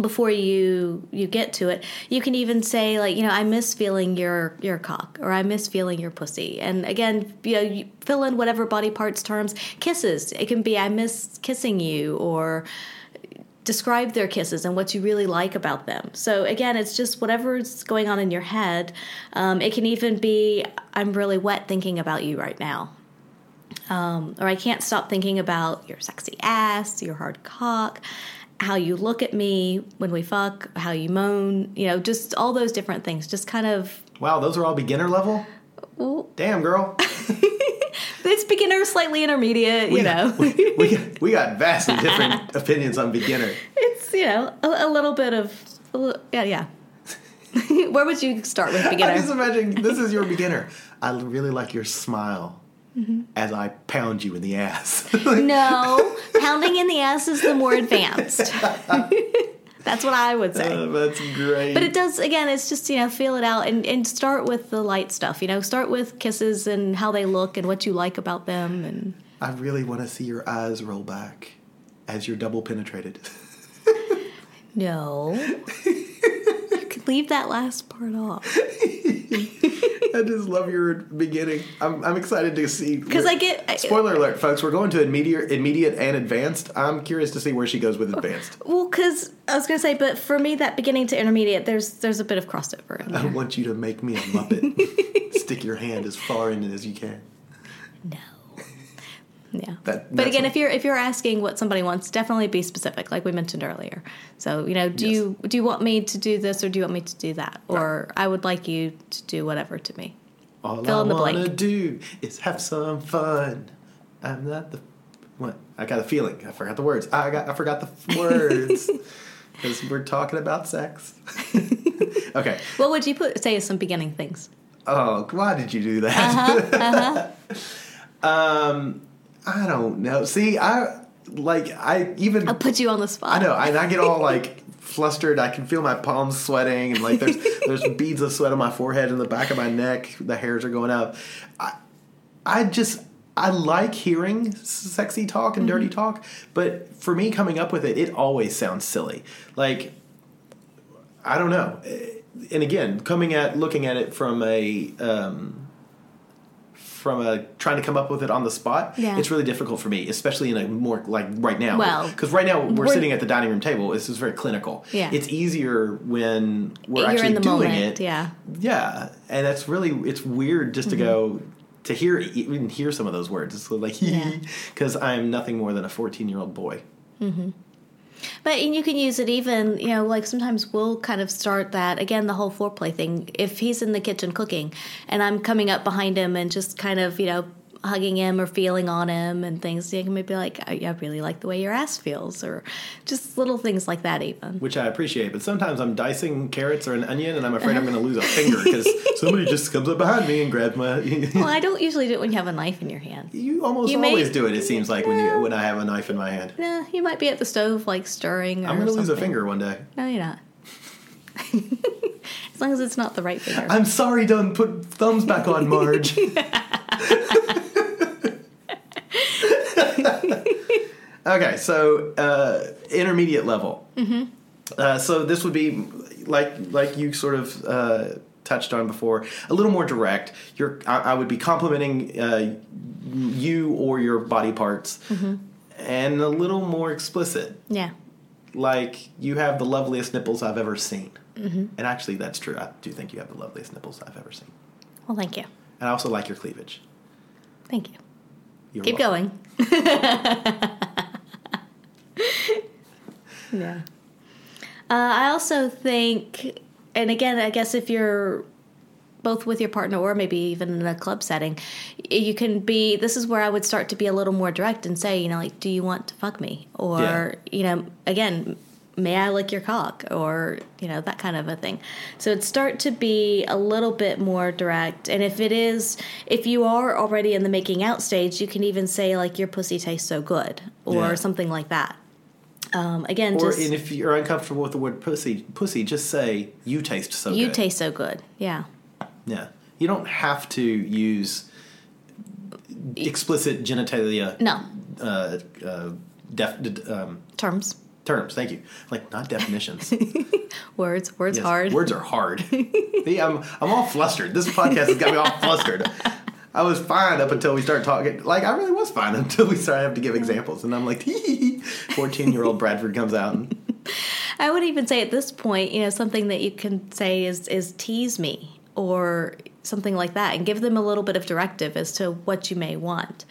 C: before you you get to it, you can even say like you know I miss feeling your your cock or I miss feeling your pussy. And again, you know you fill in whatever body parts terms. Kisses. It can be I miss kissing you or describe their kisses and what you really like about them. So again, it's just whatever's going on in your head. Um, it can even be I'm really wet thinking about you right now Um, or I can't stop thinking about your sexy ass, your hard cock, how you look at me when we fuck, how you moan, you know, just all those different things. Just kind of,
D: Wow, those are all beginner level.
C: Ooh.
D: Damn, girl.
C: it's beginner, slightly intermediate, you know.
D: we, we, we got vastly different opinions on beginner.
C: it's, you know, a, a little bit of, a li- yeah, yeah. Where would you start with beginner?
D: I just imagine this is your beginner. I really like your smile
C: Mm-hmm.
D: as I pound you in the ass.
C: No, pounding in the ass is the more advanced. That's what I would say.
D: Oh, that's great.
C: But it does again. It's just you know feel it out and, and start with the light stuff. You know, start with kisses and how they look and what you like about them. And
D: I really want to see your eyes roll back as you're double penetrated.
C: no, leave that last part off
D: I just love your beginning. I'm, I'm excited to see.
C: because I get I-
D: Spoiler alert, folks. We're going to immediate, immediate and advanced. I'm curious to see where she goes with advanced.
C: well because I was gonna say, but for me that beginning to intermediate, there's there's a bit of crossover
D: I want you to make me a muppet. Stick your hand as far in it as you can.
C: No. Yeah.
D: That-
C: but again,
D: a-
C: if you're if you're asking what somebody wants, definitely be specific, like we mentioned earlier. So you know, do you do you want me to do this or do you want me to do that, or I would like you to do whatever to me.
D: All
C: Fill
D: I
C: in the
D: wanna
C: blank.
D: do is have some fun. I'm not the what? I got a feeling. I forgot the words. I got. I forgot the words because we're talking about sex. okay.
C: What would you put say as some beginning things?
D: Oh, why did you do that? um, I don't know. See, I like. I even.
C: I'll put you on the spot.
D: I know, and I get all like flustered. I can feel my palms sweating, and like there's there's beads of sweat on my forehead and the back of my neck. The hairs are going up. I I just I, like hearing sexy talk and dirty talk, but for me coming up with it, it always sounds silly. Like I don't know. And again, coming at looking at it from a um, from a trying to come up with it on the spot,
C: Yeah.
D: it's really difficult for me, especially in a more like right now.
C: Well,
D: because right now we're,
C: we're-
D: sitting at the dining room table. This is very clinical.
C: Yeah.
D: it's easier when we're
C: You're
D: actually doing
C: moment,
D: it.
C: yeah.
D: yeah, and that's really it's weird just to mm-hmm. go to hear even hear some of those words. It's like
C: Yeah.
D: because I'm nothing more than a 14 year old boy. Mm-hmm.
C: But and you can use it even, you know, like sometimes we'll kind of start that again, the whole foreplay thing. If he's in the kitchen cooking and I'm coming up behind him and just kind of, you know, hugging him or feeling on him and things, you can maybe like, I, I really like the way your ass feels, or just little things like that, even.
D: which I appreciate. But sometimes I'm dicing carrots or an onion, and I'm afraid I'm going to lose a finger because somebody just comes up behind me and grabs my.
C: Well, I don't usually do it when you have a knife in your hand.
D: you almost
C: You may-
D: always do it. It seems like when you when I have a knife in my hand.
C: Yeah, you might be at the stove like stirring. Or
D: I'm going to lose a finger one day.
C: No, you're not. as long as it's not the right finger.
D: I'm sorry, don't put thumbs back on, Marge. okay, so uh, intermediate level. Mm-hmm. Uh, so this would be like like you sort of uh, touched on before, a little more direct. You're, I, I would be complimenting uh, you or your body parts, and a little more explicit
C: yeah.
D: like you have the loveliest nipples I've ever seen. Mm-hmm. And actually, that's true. I do think you have the loveliest nipples I've ever seen.
C: Well, thank you.
D: And I also like your cleavage.
C: Thank you.
D: You're
C: Keep
D: welcome.
C: going. yeah. Uh, I also think, and again, I guess if you're both with your partner or maybe even in a club setting, you can be. This is where I would start to be a little more direct and say, you know, like, do you want to fuck me? Or,
D: Yeah.
C: you know, again, may I lick your cock? Or, you know, that kind of a thing. So it'd start to be a little bit more direct. And if it is, if you are already in the making out stage, you can even say, like, your pussy tastes so good or
D: Yeah.
C: something like that. Um, again,
D: Or
C: just
D: and if you're uncomfortable with the word pussy, pussy, just say you taste so good.
C: you
D: good.
C: taste so good. Yeah.
D: Yeah, you don't have to use explicit genitalia.
C: No
D: Uh, uh, def, um,
C: terms,
D: terms. Thank you. Like not definitions.
C: words, words
D: Yes,
C: hard.
D: Words are hard. See, I'm I'm all flustered. This podcast has got me all flustered. I was fine up until we started talking. Like I really was fine until we started having to give examples, and I'm like, fourteen year old Bradford comes out and
C: I would even say at this point, you know, something that you can say is is tease me or something like that, and give them a little bit of directive as to what you may want.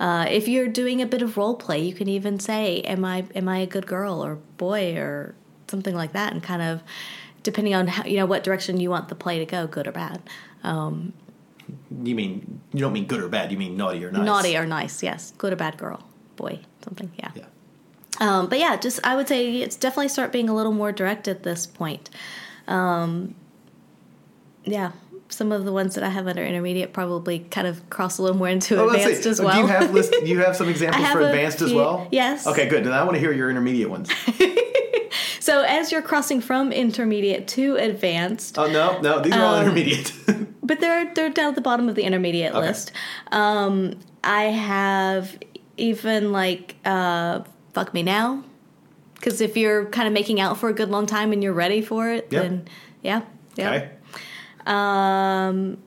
C: Uh, if you're doing a bit of role play, you can even say, "Am I am I a good girl or boy or something like that," and kind of depending on how you know what direction you want the play to go, good or bad, um,
D: you mean you don't mean good or bad. You mean naughty or nice.
C: naughty or nice. Yes, good or bad girl, boy, something. Yeah.
D: Yeah.
C: Um, but yeah, just I would say it's definitely start being a little more direct at this point. Um, yeah, some of the ones that I have under intermediate probably kind of cross a little more into advanced as well.
D: Do you have list? Do you have some examples
C: have
D: for advanced as well?
C: yes.
D: Okay, good. Then I want to hear your intermediate ones.
C: so as you're crossing from intermediate to advanced,
D: Oh no, no, these are all
C: Um,
D: intermediate.
C: but they're they're down at the bottom of the intermediate
D: Okay.
C: list. Um, I have even like uh, fuck me now, because if you're kind of making out for a good long time and you're ready for it,
D: Yep.
C: then yeah, yeah.
D: okay.
C: Um,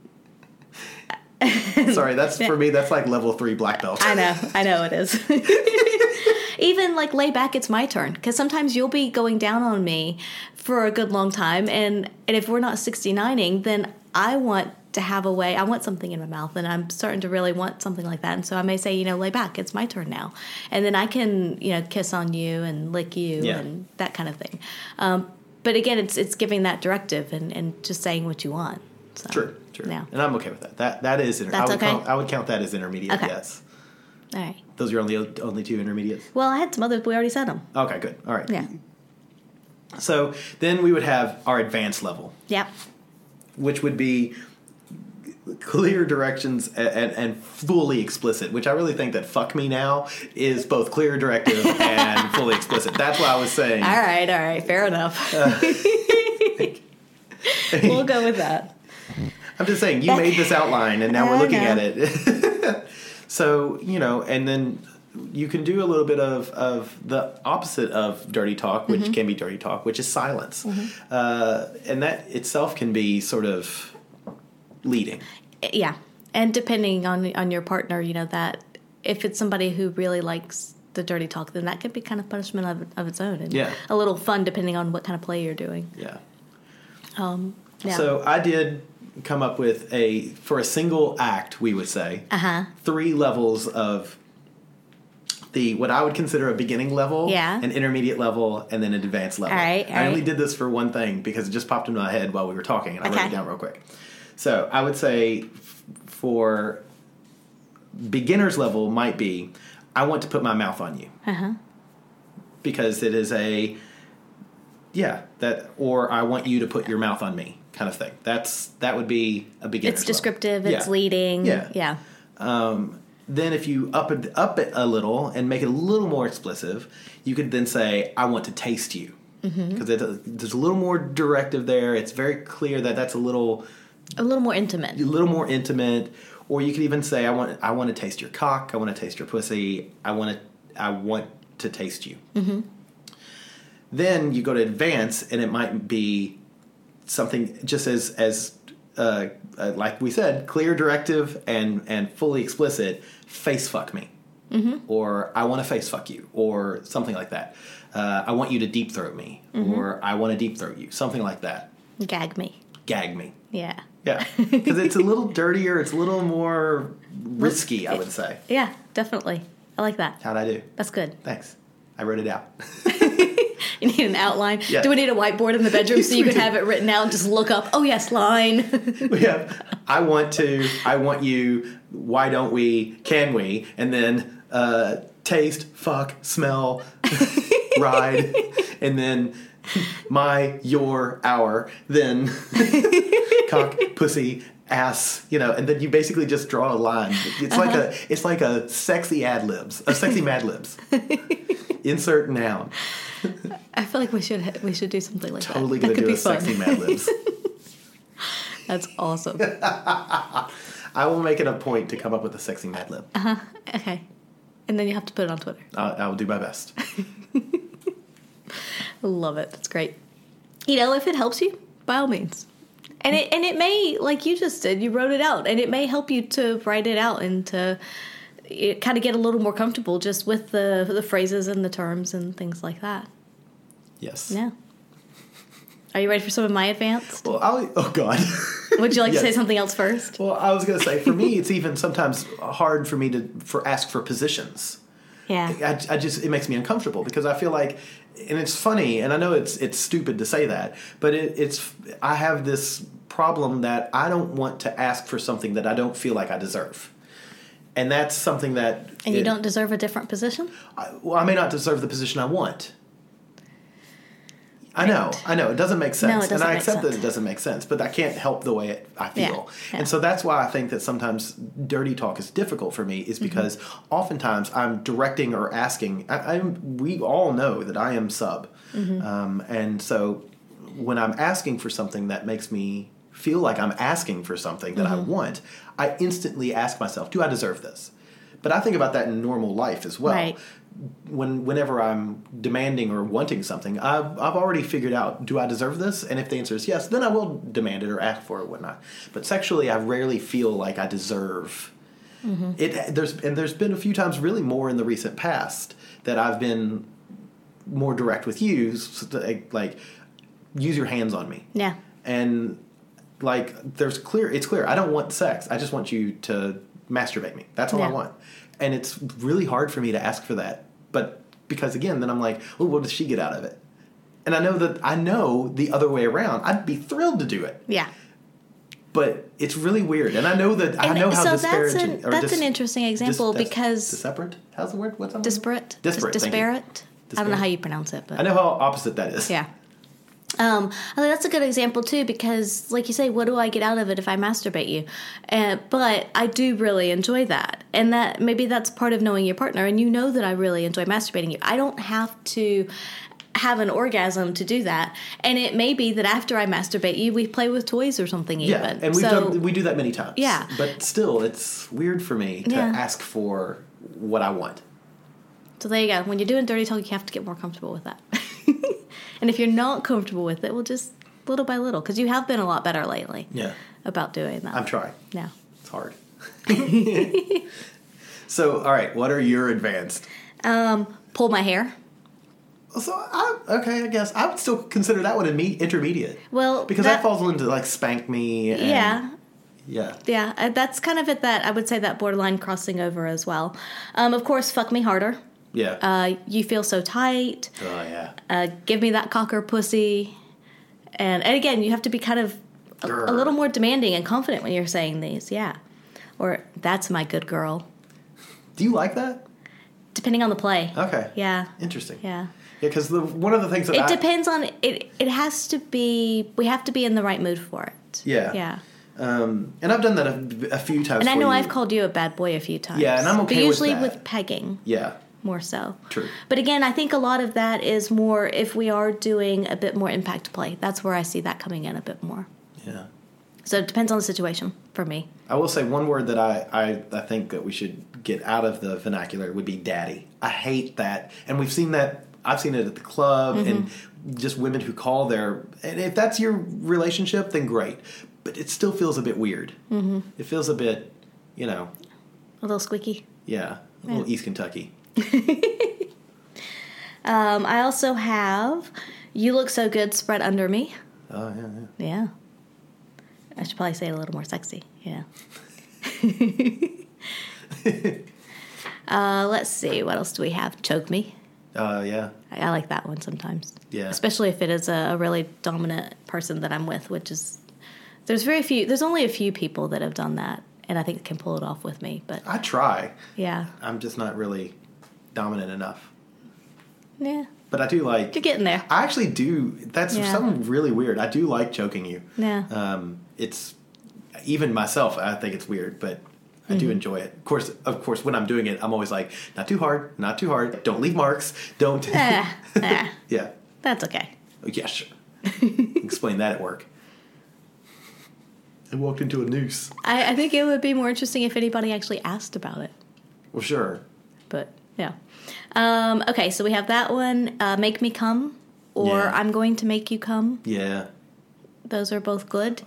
D: Sorry, that's for me. That's like level three black belt.
C: I know, I know it is. Even like lay back, it's my turn because sometimes you'll be going down on me for a good long time, and and if we're not 69ing, then I want to have a way. I want something in my mouth, and I'm starting to really want something like that. And so I may say, you know, lay back, it's my turn now, and then I can you know kiss on you and lick you
D: Yeah.
C: and that kind of thing. Um, but again, it's it's giving that directive and and just saying what you want. So,
D: True, true.
C: Yeah.
D: And I'm okay with that. That that is. Inter-
C: That's
D: I would
C: okay?
D: Count, I would count that as intermediate.
C: Okay.
D: Yes.
C: All right.
D: Those are your only only two intermediates.
C: Well, I had some others. but We already said them.
D: Okay, good. All right.
C: Yeah.
D: So then we would have our advanced level,
C: Yep.
D: which would be clear directions and, and, and fully explicit. Which I really think that "fuck me now" is both clear directive and fully explicit. That's what I was saying.
C: All right, all right, fair enough. Uh, we'll go with that.
D: I'm just saying you made this outline, and now we're looking
C: know.
D: at it. So you know, and then you can do a little bit of, of the opposite of dirty talk, which mm-hmm. can be dirty talk, which is silence, mm-hmm. uh, and that itself can be sort of leading.
C: yeah and depending on on your partner you know that if it's somebody who really likes the dirty talk then that could be kind of punishment of, of its own and
D: Yeah.
C: a little fun depending on what kind of play you're doing
D: Yeah.
C: yeah
D: So I did come up with a for a single act, we would say,
C: uh-huh
D: three levels of the what I would consider a beginning level,
C: Yeah.
D: an intermediate level, and then an advanced level.
C: All right, all
D: I only
C: right.
D: did this for one thing because it just popped into my head while we were talking, and I wrote it down real quick. So I would say f- for beginners level might be I want to put my mouth on you
C: uh-huh
D: because it is a yeah that or I want you to put your mouth on me kind of thing. That's that would be a beginner.
C: it's descriptive it's
D: Yeah.
C: leading
D: Yeah.
C: yeah
D: Then if you up it up it a little and make it a little more explicit, you could then say I want to taste you because there's a little more directive there. It's very clear that that's a little
C: a little more intimate
D: a little more intimate. Or you could even say I want I want to taste your cock. I want to taste your pussy. I want to I want to taste you. Then you go to advance, and it might be something just as as uh, uh, like we said, clear directive and and fully explicit. Face fuck me, or I want to face fuck you, or something like that. Uh, I want you to deep throat me, or I want to deep throat you, something like that.
C: gag me
D: Gag me.
C: yeah
D: Yeah, because it's a little dirtier. It's a little more risky, I would say.
C: yeah definitely i like that
D: How'd I do?
C: that's good
D: Thanks. I wrote it out.
C: you need an outline
D: Yeah.
C: do we need a whiteboard in the bedroom so you can have it written out and just look up oh yes line
D: we have. I want to. I want you. Why don't we? Can we? And then uh, taste, fuck, smell, ride, and then my, your, our. Then cock, pussy, ass. You know, and then you basically just draw a line. It's like uh-huh. a. It's like a sexy ad libs. A sexy Mad Libs. Insert noun.
C: i feel like we should we should do something like
D: Totally
C: that
D: gonna
C: that could
D: do
C: be
D: a
C: fun
D: sexy Mad Libs.
C: that's awesome
D: I will make it a point to come up with a sexy Mad Lib. Uh-huh.
C: okay and then you have to put it on twitter
D: I'll, I will do my best.
C: Love it. That's great. You know, if it helps you, by all means. And it and it may, like you just did, you wrote it out, and it may help you to write it out and to it kind of get a little more comfortable just with the the phrases and the terms and things like that.
D: Yes.
C: Yeah. Are you ready for some of my advanced?
D: Well, I oh god.
C: Would you like to say something else first?
D: well, I was gonna say for me, it's even sometimes hard for me to for ask for positions.
C: Yeah.
D: I, I just it makes me uncomfortable because I feel like, and it's funny, and I know it's it's stupid to say that, but it, it's I have this problem that I don't want to ask for something that I don't feel like I deserve, and that's something that
C: And you
D: it-
C: don't deserve a different position?
D: I, well, I may not deserve the position I want. I know, I know, it doesn't make sense,
C: No, it
D: and
C: doesn't
D: I accept that it doesn't make sense, but I can't help the way it, I feel,
C: Yeah, yeah.
D: and so that's why I think that sometimes dirty talk is difficult for me, is
C: Mm-hmm.
D: because oftentimes I'm directing or asking. I, I'm, we all know that I am sub,
C: Mm-hmm.
D: um, and so when I'm asking for something that makes me feel like I'm asking for something that I
C: Mm-hmm.
D: want, I instantly ask myself, "Do I deserve this?" But I think about that in normal life as well
C: Right.
D: When whenever I'm demanding or wanting something, I've I've already figured out do I deserve this, and if the answer is yes, then I will demand it or ask for it, or whatnot. But sexually, I rarely feel like I deserve mm-hmm. it. There's and there's been a few times, really more in the recent past, that I've been more direct with you, like, like use your hands on me,
C: Yeah.
D: and like there's clear it's clear i don't want sex. I just want you to masturbate me. That's all i want and it's really hard for me to ask for that but because again then i'm like oh what does she get out of it and i know that i know the other way around i'd be thrilled to do it
C: Yeah.
D: but it's really weird and i know that i
C: And
D: know how
C: so that's
D: disparaging
C: an- that's an interesting example because-
D: disparate how's the word what's that?
C: Disparate?
D: disparate
C: Dis- disparate? I don't know how you pronounce it, but
D: i know how opposite that is
C: Yeah. Um, I think that's a good example too because, like you say, what do I get out of it if I masturbate you? Uh, but I do really enjoy that, and that maybe that's part of knowing your partner, and you know that I really enjoy masturbating you. I don't have to have an orgasm to do that. And it may be that after I masturbate you, we play with toys or something
D: Yeah,
C: even.
D: and we've
C: so,
D: done we do that many times.
C: Yeah.
D: but still, it's weird for me to
C: Yeah.
D: ask for what I want.
C: so there you go. When you're doing dirty talk, you have to get more comfortable with that. and if you're not comfortable with it, well, just little by little, because you have been a lot better lately
D: Yeah,
C: about doing that.
D: I'm trying.
C: yeah.
D: It's hard. so, all right, what are your advanced?
C: Um, pull my hair.
D: So, I, okay, I guess I would still consider that one in me intermediate.
C: Well,
D: because that,
C: that-
D: falls into like spank me. And,
C: Yeah,
D: yeah.
C: yeah. uh, That's kind of at that. I would say that borderline crossing over as well. Um, of course, fuck me harder.
D: Yeah.
C: Uh, you feel so tight.
D: oh yeah.
C: Uh, give me that cocker pussy. And, and again, you have to be kind of a, a little more demanding and confident when you're saying these. Yeah. Or that's my good girl.
D: Do you like that?
C: Depending on the play.
D: Okay.
C: Yeah.
D: Interesting.
C: Yeah.
D: Yeah, because one of the things that
C: It
D: I,
C: depends on it. It has to be. We have to be in the right mood for it.
D: Yeah.
C: Yeah.
D: um, and I've done that a, a few times.
C: And I know
D: you.
C: I've called you a bad boy a few times.
D: Yeah, and I'm
C: But
D: okay with
C: usually
D: that.
C: with pegging
D: Yeah.
C: More so.
D: True.
C: But again, I think a lot of that is more if we are doing a bit more impact play. That's where I see that coming in a bit more.
D: Yeah.
C: So it depends on the situation for me.
D: I will say one word that I, I, I think that we should get out of the vernacular would be daddy. I hate that. And we've seen that, I've seen it at the club and just women who call their, and if that's your relationship, then great. But it still feels a bit weird. Mm-hmm. It feels a bit, you know,
C: A little squeaky.
D: yeah, a little East Kentucky.
C: Um, I also have "You look so good" spread under me.
D: Oh, yeah, yeah.
C: Yeah. I should probably say it a little more sexy. Yeah. uh, let's see. What else do we have? Choke me.
D: Uh, yeah.
C: I, I like that one sometimes.
D: Yeah.
C: Especially if it is a, a really dominant person that I'm with, which is there's very few. There's only a few people that have done that, and I think can pull it off with me. But
D: I try.
C: yeah,
D: I'm just not really dominant enough.
C: yeah,
D: But I do like.
C: you're getting there.
D: I actually do. That's
C: Yeah.
D: something really weird. I do like choking you.
C: Yeah.
D: Um, it's even myself. I think it's weird, but I
C: Mm-hmm.
D: do enjoy it. Of course, of course, when I'm doing it, I'm always like, not too hard, not too hard. Don't leave marks. Don't.
C: Ah, ah,
D: yeah.
C: that's okay.
D: Oh, yeah. Sure. Explain that at work. I walked into a noose.
C: I, I think it would be more interesting if anybody actually asked about it.
D: Well, sure.
C: But yeah. Um, okay, so we have that one. Uh, make me come, or
D: Yeah.
C: I'm going to make you come.
D: Yeah.
C: Those are both good.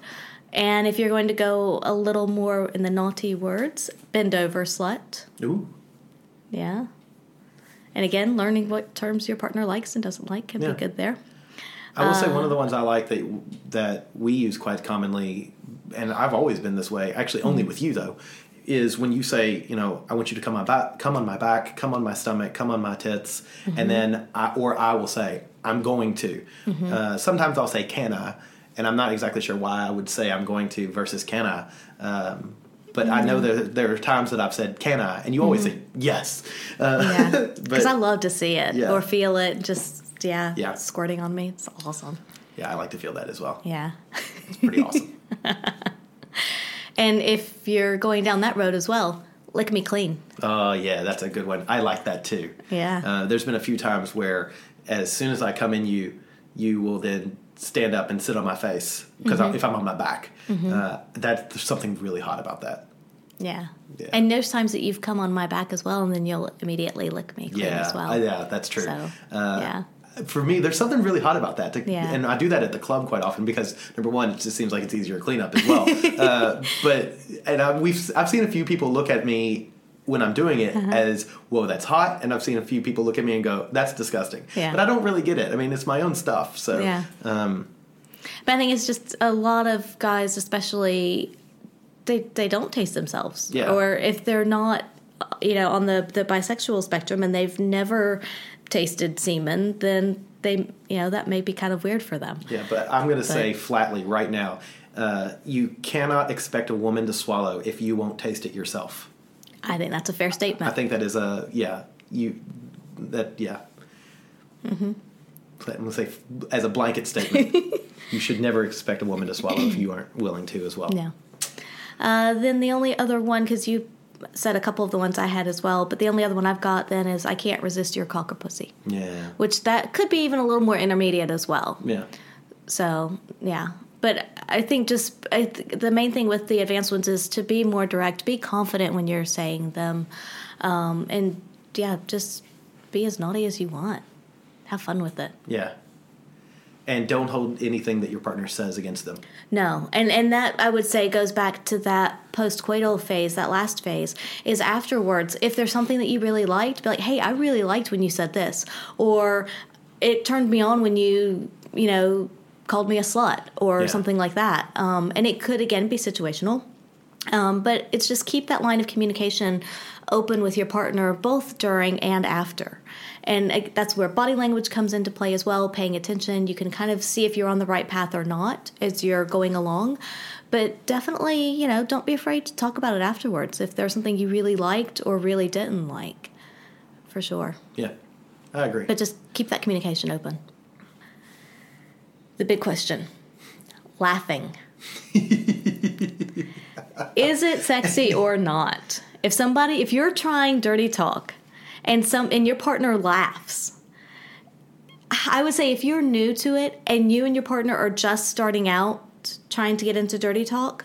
C: And if you're going to go a little more in the naughty words, bend over, slut.
D: Ooh.
C: Yeah. And again, learning what terms your partner likes and doesn't like can
D: Yeah.
C: be good there.
D: I will say
C: Uh,
D: one of the ones I like that that we use quite commonly, and I've always been this way. Actually, only
C: Mm-hmm.
D: with you though, is when you say, you know, I want you to come on back, come on my back, come on my stomach, come on my tits,
C: Mm-hmm.
D: and then I or I will say, I'm going to.
C: Mm-hmm.
D: Uh, sometimes I'll say, can I? And I'm not exactly sure why I would say I'm going to versus can I. Um, but I
C: Mm-hmm.
D: know there there are times that I've said, can I? And you always say yes. Uh,
C: Yeah. Because I love to see it
D: Yeah.
C: or feel it just, yeah,
D: Yeah.
C: squirting on me. It's awesome.
D: yeah, I like to feel that as well.
C: Yeah.
D: It's pretty awesome.
C: And if you're going down that road as well, lick me clean.
D: Oh yeah, that's a good one. I like that too.
C: Yeah.
D: Uh, there's been a few times where, as soon as I come in, you you will then stand up and sit on my face because
C: Mm-hmm.
D: if I'm on my back, uh, that there's something really hot about that.
C: Yeah.
D: Yeah.
C: And there's times that you've come on my back as well, and then you'll immediately lick me clean
D: Yeah,
C: as well.
D: uh, yeah, that's true.
C: So,
D: uh,
C: yeah.
D: For me, there's something really hot about that, to,
C: Yeah.
D: and I do that at the club quite often because number one, it just seems like it's easier to clean up as well. uh, but and I, we've I've seen a few people look at me when I'm doing it
C: Uh-huh.
D: as whoa, that's hot, and I've seen a few people look at me and go, that's disgusting.
C: Yeah.
D: But I don't really get it. I mean, it's my own stuff, so
C: Yeah.
D: um,
C: But I think it's just a lot of guys, especially, they they don't taste themselves.
D: Yeah.
C: Or if they're not, you know, on the the bisexual spectrum and they've never tasted semen, then they, you know, that may be kind of weird for them.
D: Yeah, but I'm going to say flatly right now, uh, you cannot expect a woman to swallow if you won't taste it yourself.
C: I think that's a fair statement.
D: I think that is a yeah. You that yeah.
C: Mm-hmm.
D: I'm going to say as a blanket statement, you should never expect a woman to swallow if you aren't willing to as well.
C: Yeah. Uh, then the only other one, because you said a couple of the ones I had as well. But the only other one I've got then is I can't resist your cock or pussy,
D: Yeah.
C: which that could be even a little more intermediate as well.
D: Yeah.
C: So yeah, but I think just I th- the main thing with the advanced ones is to be more direct, be confident when you're saying them, um, and yeah, just be as naughty as you want. Have fun with it.
D: Yeah. And don't hold anything that your partner says against them.
C: No, and and that I would say goes back to that postcoital phase, that last phase is afterwards. If there's something that you really liked, be like, hey, I really liked when you said this, or it turned me on when you, you know, called me a slut, or
D: Yeah.
C: something like that. Um, and it could again be situational, um, but it's just keep that line of communication open with your partner both during and after. And that's where body language comes into play as well, paying attention. You can kind of see if you're on the right path or not as you're going along. But definitely, you know, don't be afraid to talk about it afterwards if there's something you really liked or really didn't like, for sure.
D: Yeah. I agree.
C: But just keep that communication open. The big question laughing. Is it sexy or not? If somebody, if you're trying dirty talk and some and your partner laughs, I would say if you're new to it and you and your partner are just starting out trying to get into dirty talk,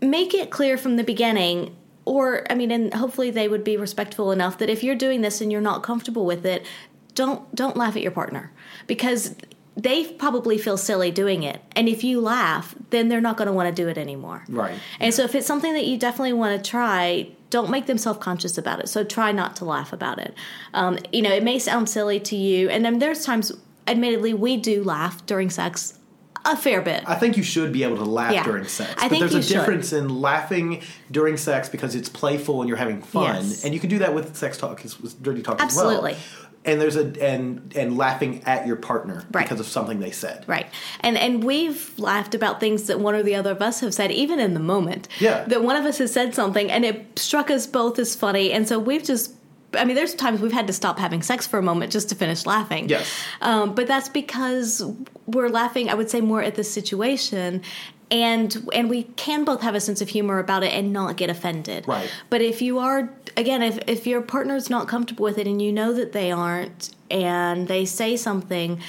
C: make it clear from the beginning or i mean and hopefully they would be respectful enough that if you're doing this and you're not comfortable with it don't don't laugh at your partner because they probably feel silly doing it and if you laugh then they're not going to want to do it anymore
D: Right.
C: and so if it's something that you definitely want to try don't make them self-conscious about it so try not to laugh about it um, you know it may sound silly to you and then there's times admittedly we do laugh during sex a fair bit
D: I think you should be able to laugh
C: Yeah.
D: during sex.
C: I
D: but
C: think
D: there's a
C: should.
D: difference in laughing during sex because it's playful and you're having fun.
C: Yes.
D: And you can do that with sex talk, with dirty talk
C: Absolutely.
D: as well. And there's a and and laughing at your partner
C: Right.
D: because of something they said.
C: Right. And and we've laughed about things that one or the other of us have said, even in the moment.
D: Yeah.
C: That one of us has said something and it struck us both as funny. And so we've just I mean, there's times we've had to stop having sex for a moment just to finish laughing.
D: Yes.
C: Um, but that's because we're laughing, I would say, more at the situation. And and we can both have a sense of humor about it and not get offended.
D: Right.
C: But if you are again, if if your partner's not comfortable with it and you know that they aren't, and they say something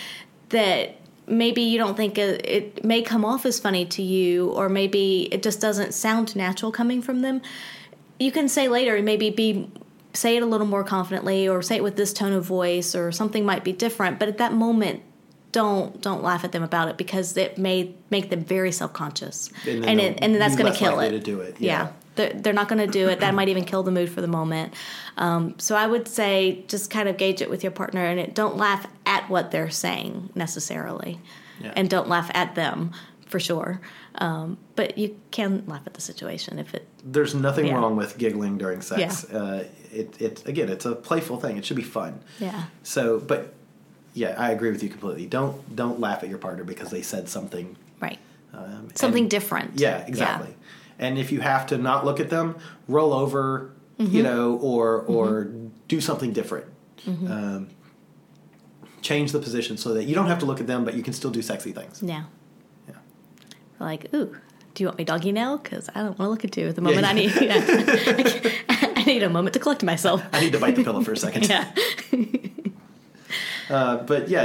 C: that maybe you don't think it, it may come off as funny to you, or maybe it just doesn't sound natural coming from them, you can say later and maybe be say it a little more confidently or say it with this tone of voice or something might be different but at that moment don't don't laugh at them about it because it may make them very self-conscious
D: And
C: and it, and that's going to kill it
D: to do it,
C: yeah,
D: yeah.
C: They're, they're not going to do it that might even kill the mood for the moment um, so i would say just kind of gauge it with your partner and it, don't laugh at what they're saying necessarily
D: Yeah.
C: and don't laugh at them for sure um, but you can laugh at the situation if it
D: There's nothing
C: Yeah.
D: wrong with giggling during sex.
C: Yeah.
D: Uh, it, it again, it's a playful thing. It should be fun.
C: yeah
D: So, but yeah, I agree with you completely. Don't don't laugh at your partner because they said something.
C: right
D: Um,
C: something
D: and-
C: different
D: Yeah, exactly. And if you have to not look at them, roll over, you know, or or do something different. Um, change the position so that you don't have to look at them, but you can still do sexy things.
C: Yeah.
D: Yeah.
C: Like, ooh, do you want me doggy now? Because I don't want to look at you at the moment.
D: Yeah.
C: I need, yeah. I need a moment to collect myself.
D: I need to bite the pillow for a second.
C: Yeah.
D: Uh, but yeah,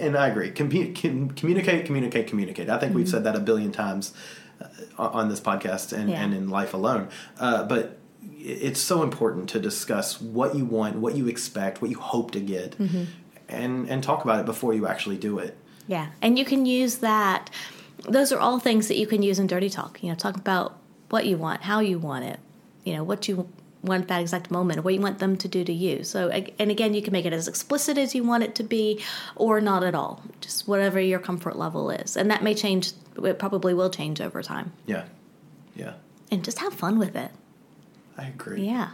D: and I agree. Commu- com- communicate, communicate, communicate. I think we've said that a billion times uh, on this podcast and,
C: Yeah.
D: and in life alone. Uh, but it's so important to discuss what you want, what you expect, what you hope to get, and and talk about it before you actually do it.
C: Yeah. And you can use that. Those are all things that you can use in dirty talk. You know, talk about what you want, how you want it, you know, what you want at that exact moment, what you want them to do to you. So, and again, you can make it as explicit as you want it to be or not at all, just whatever your comfort level is. And that may change, it probably will change over time.
D: Yeah, yeah,
C: And just have fun with it.
D: I agree.
C: Yeah,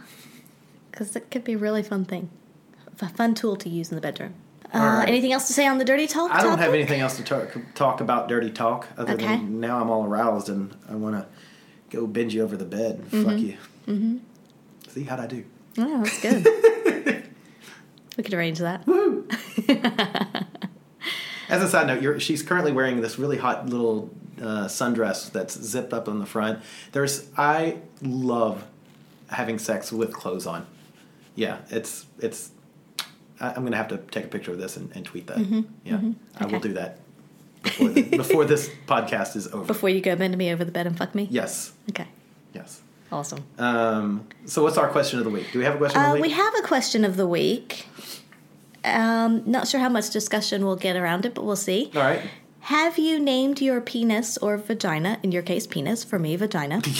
C: because it could be a really fun thing, a fun tool to use in the bedroom. Uh,
D: right.
C: Anything else to say on the dirty talk?
D: I don't have anything else to talk talk about dirty talk other
C: Okay.
D: than now I'm all aroused and I want to go bend you over the bed and fuck you. Mm-hmm. See how'd I do?
C: Oh, that's good. we could arrange that.
D: As a side note, you're, she's currently wearing this really hot little uh, sundress that's zipped up on the front. There's, I love having sex with clothes on. Yeah, it's it's. I- I'm gonna have to take a picture of this and, and tweet that. Yeah, I will do that before the, before this podcast is over.
C: Before you go bend me over the bed and fuck me?
D: Yes,
C: Okay.
D: yes.
C: Awesome.
D: Um, so what's our question of the week? Do we have a question of
C: Uh, we have a question of the week. Um, not sure how much discussion we'll get around it, but we'll see.
D: All right.
C: Have you named your penis or vagina? In your case, penis. For me, vagina.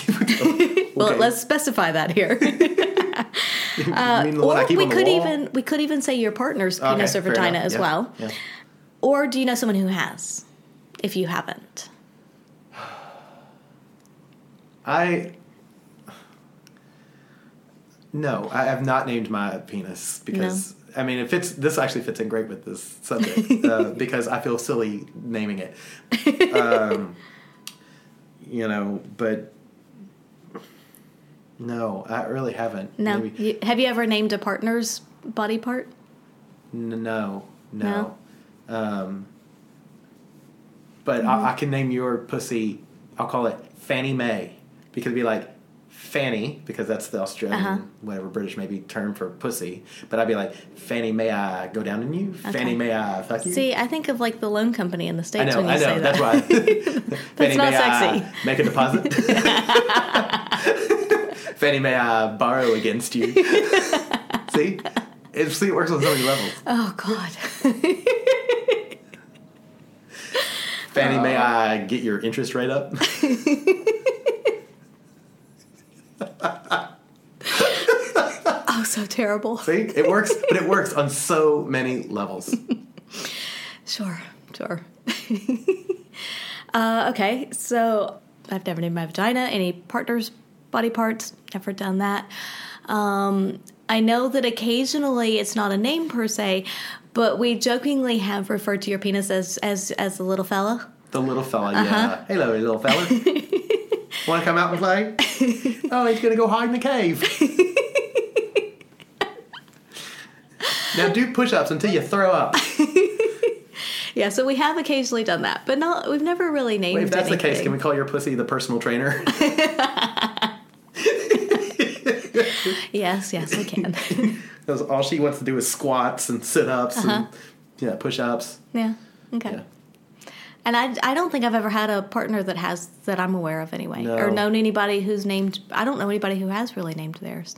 C: Well, let's specify that here.
D: you mean the one I
C: or we could
D: wall?
C: even we could even say your partner's
D: Okay,
C: penis or vagina as
D: Yeah,
C: well.
D: yeah.
C: Or do you know someone who has? If you haven't,
D: I no, I have not named my penis because I mean it fits. This actually fits in great with this subject uh, because I feel silly naming it. Um, you know, but no, I really haven't.
C: no. You, have you ever named a partner's body part?
D: N- no, no. Um, but I, I can name your pussy. I'll call it Fanny May because it'd be like Fanny because that's the Australian,
C: Uh-huh.
D: whatever British maybe term for pussy. But I'd be like Fanny May I go down on you? Fanny May I fuck you?
C: See, I think of like the loan company in the
D: I
C: states
D: know,
C: when you
D: I know.
C: say
D: That's
C: that.
D: why. Fanny
C: not
D: May I
C: sexy.
D: make a deposit. Fanny May I borrow against you? see, it, see, it works on so many levels.
C: Oh God.
D: Fanny, may I get your interest rate up?
C: oh, so terrible.
D: See, it works, but it works on so many levels.
C: Sure, sure. uh, okay, so I've never named my vagina, any partner's body parts, never done that. Um, I know that occasionally it's not a name per se, but we jokingly have referred to your penis as as as the little fella.
D: The little fella,
C: Uh-huh.
D: yeah. Hello, little fella. Want to come out and play? oh, he's gonna go hide in the cave. Now do push-ups until you throw up.
C: Yeah, so we have occasionally done that, but not we've never really named.
D: Wait, if that's the case, can we call your pussy the personal trainer?
C: Yes, yes, we can.
D: Because all she wants to do is squats and sit-ups and
C: Uh-huh.
D: yeah, push-ups.
C: yeah, okay.
D: Yeah.
C: And I, I don't think I've ever had a partner that has that I'm aware of anyway,
D: No.
C: or known anybody who's named. I don't know anybody who has really named theirs.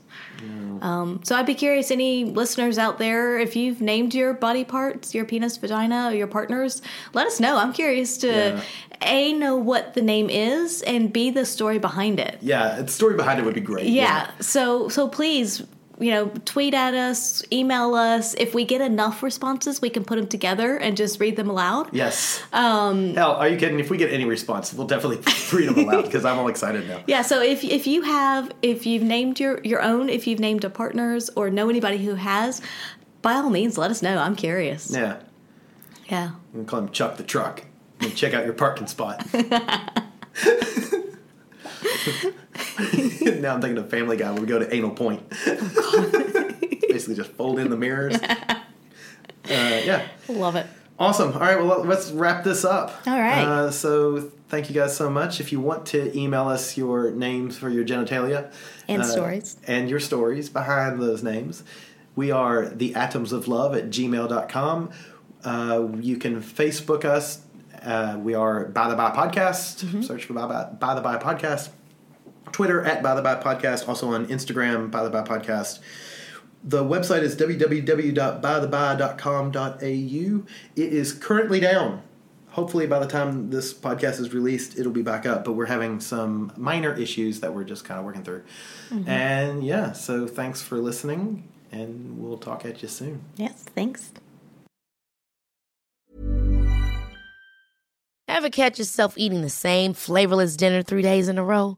C: Um, so I'd be curious, any listeners out there, if you've named your body parts, your penis, vagina, or your partners, let us know. I'm curious to
D: Yeah.
C: a know what the name is and b the story behind it.
D: Yeah, the story behind it would be great.
C: Yeah. So so please, you know, tweet at us, email us. If we get enough responses, we can put them together and just read them aloud.
D: Yes. Um, Hell, are you kidding? If we get any response, we'll definitely read them aloud because I'm all excited now.
C: Yeah, so if if you have if you've named your your own, if you've named a partner's or know anybody who has, by all means let us know. I'm curious.
D: Yeah.
C: Yeah.
D: We can call him Chuck the Truck. And check out your parking spot. now I'm thinking of Family Guy when we go to Anal Point. Basically, just fold in the mirrors. Uh, yeah.
C: Love it.
D: Awesome. All right, well, let's wrap this up.
C: All right.
D: Uh, so, thank you guys so much. If you want to email us your names for your genitalia
C: And
D: uh,
C: stories.
D: and your stories behind those names, we are the atoms of love at gmail.com. Uh, you can Facebook us. Uh, we are By the By Podcast.
C: Mm-hmm.
D: Search for By, by, by the By Podcast. Twitter at By the By Podcast. Also on Instagram, By the By Podcast. The website is www.bytheby.com.au. It is currently down. Hopefully, by the time this podcast is released, it'll be back up. But we're having some minor issues that we're just kind of working through. Mm-hmm. And yeah, so thanks for listening, and we'll talk at you soon.
C: Yes, thanks.
E: Ever catch yourself eating the same flavorless dinner three days in a row?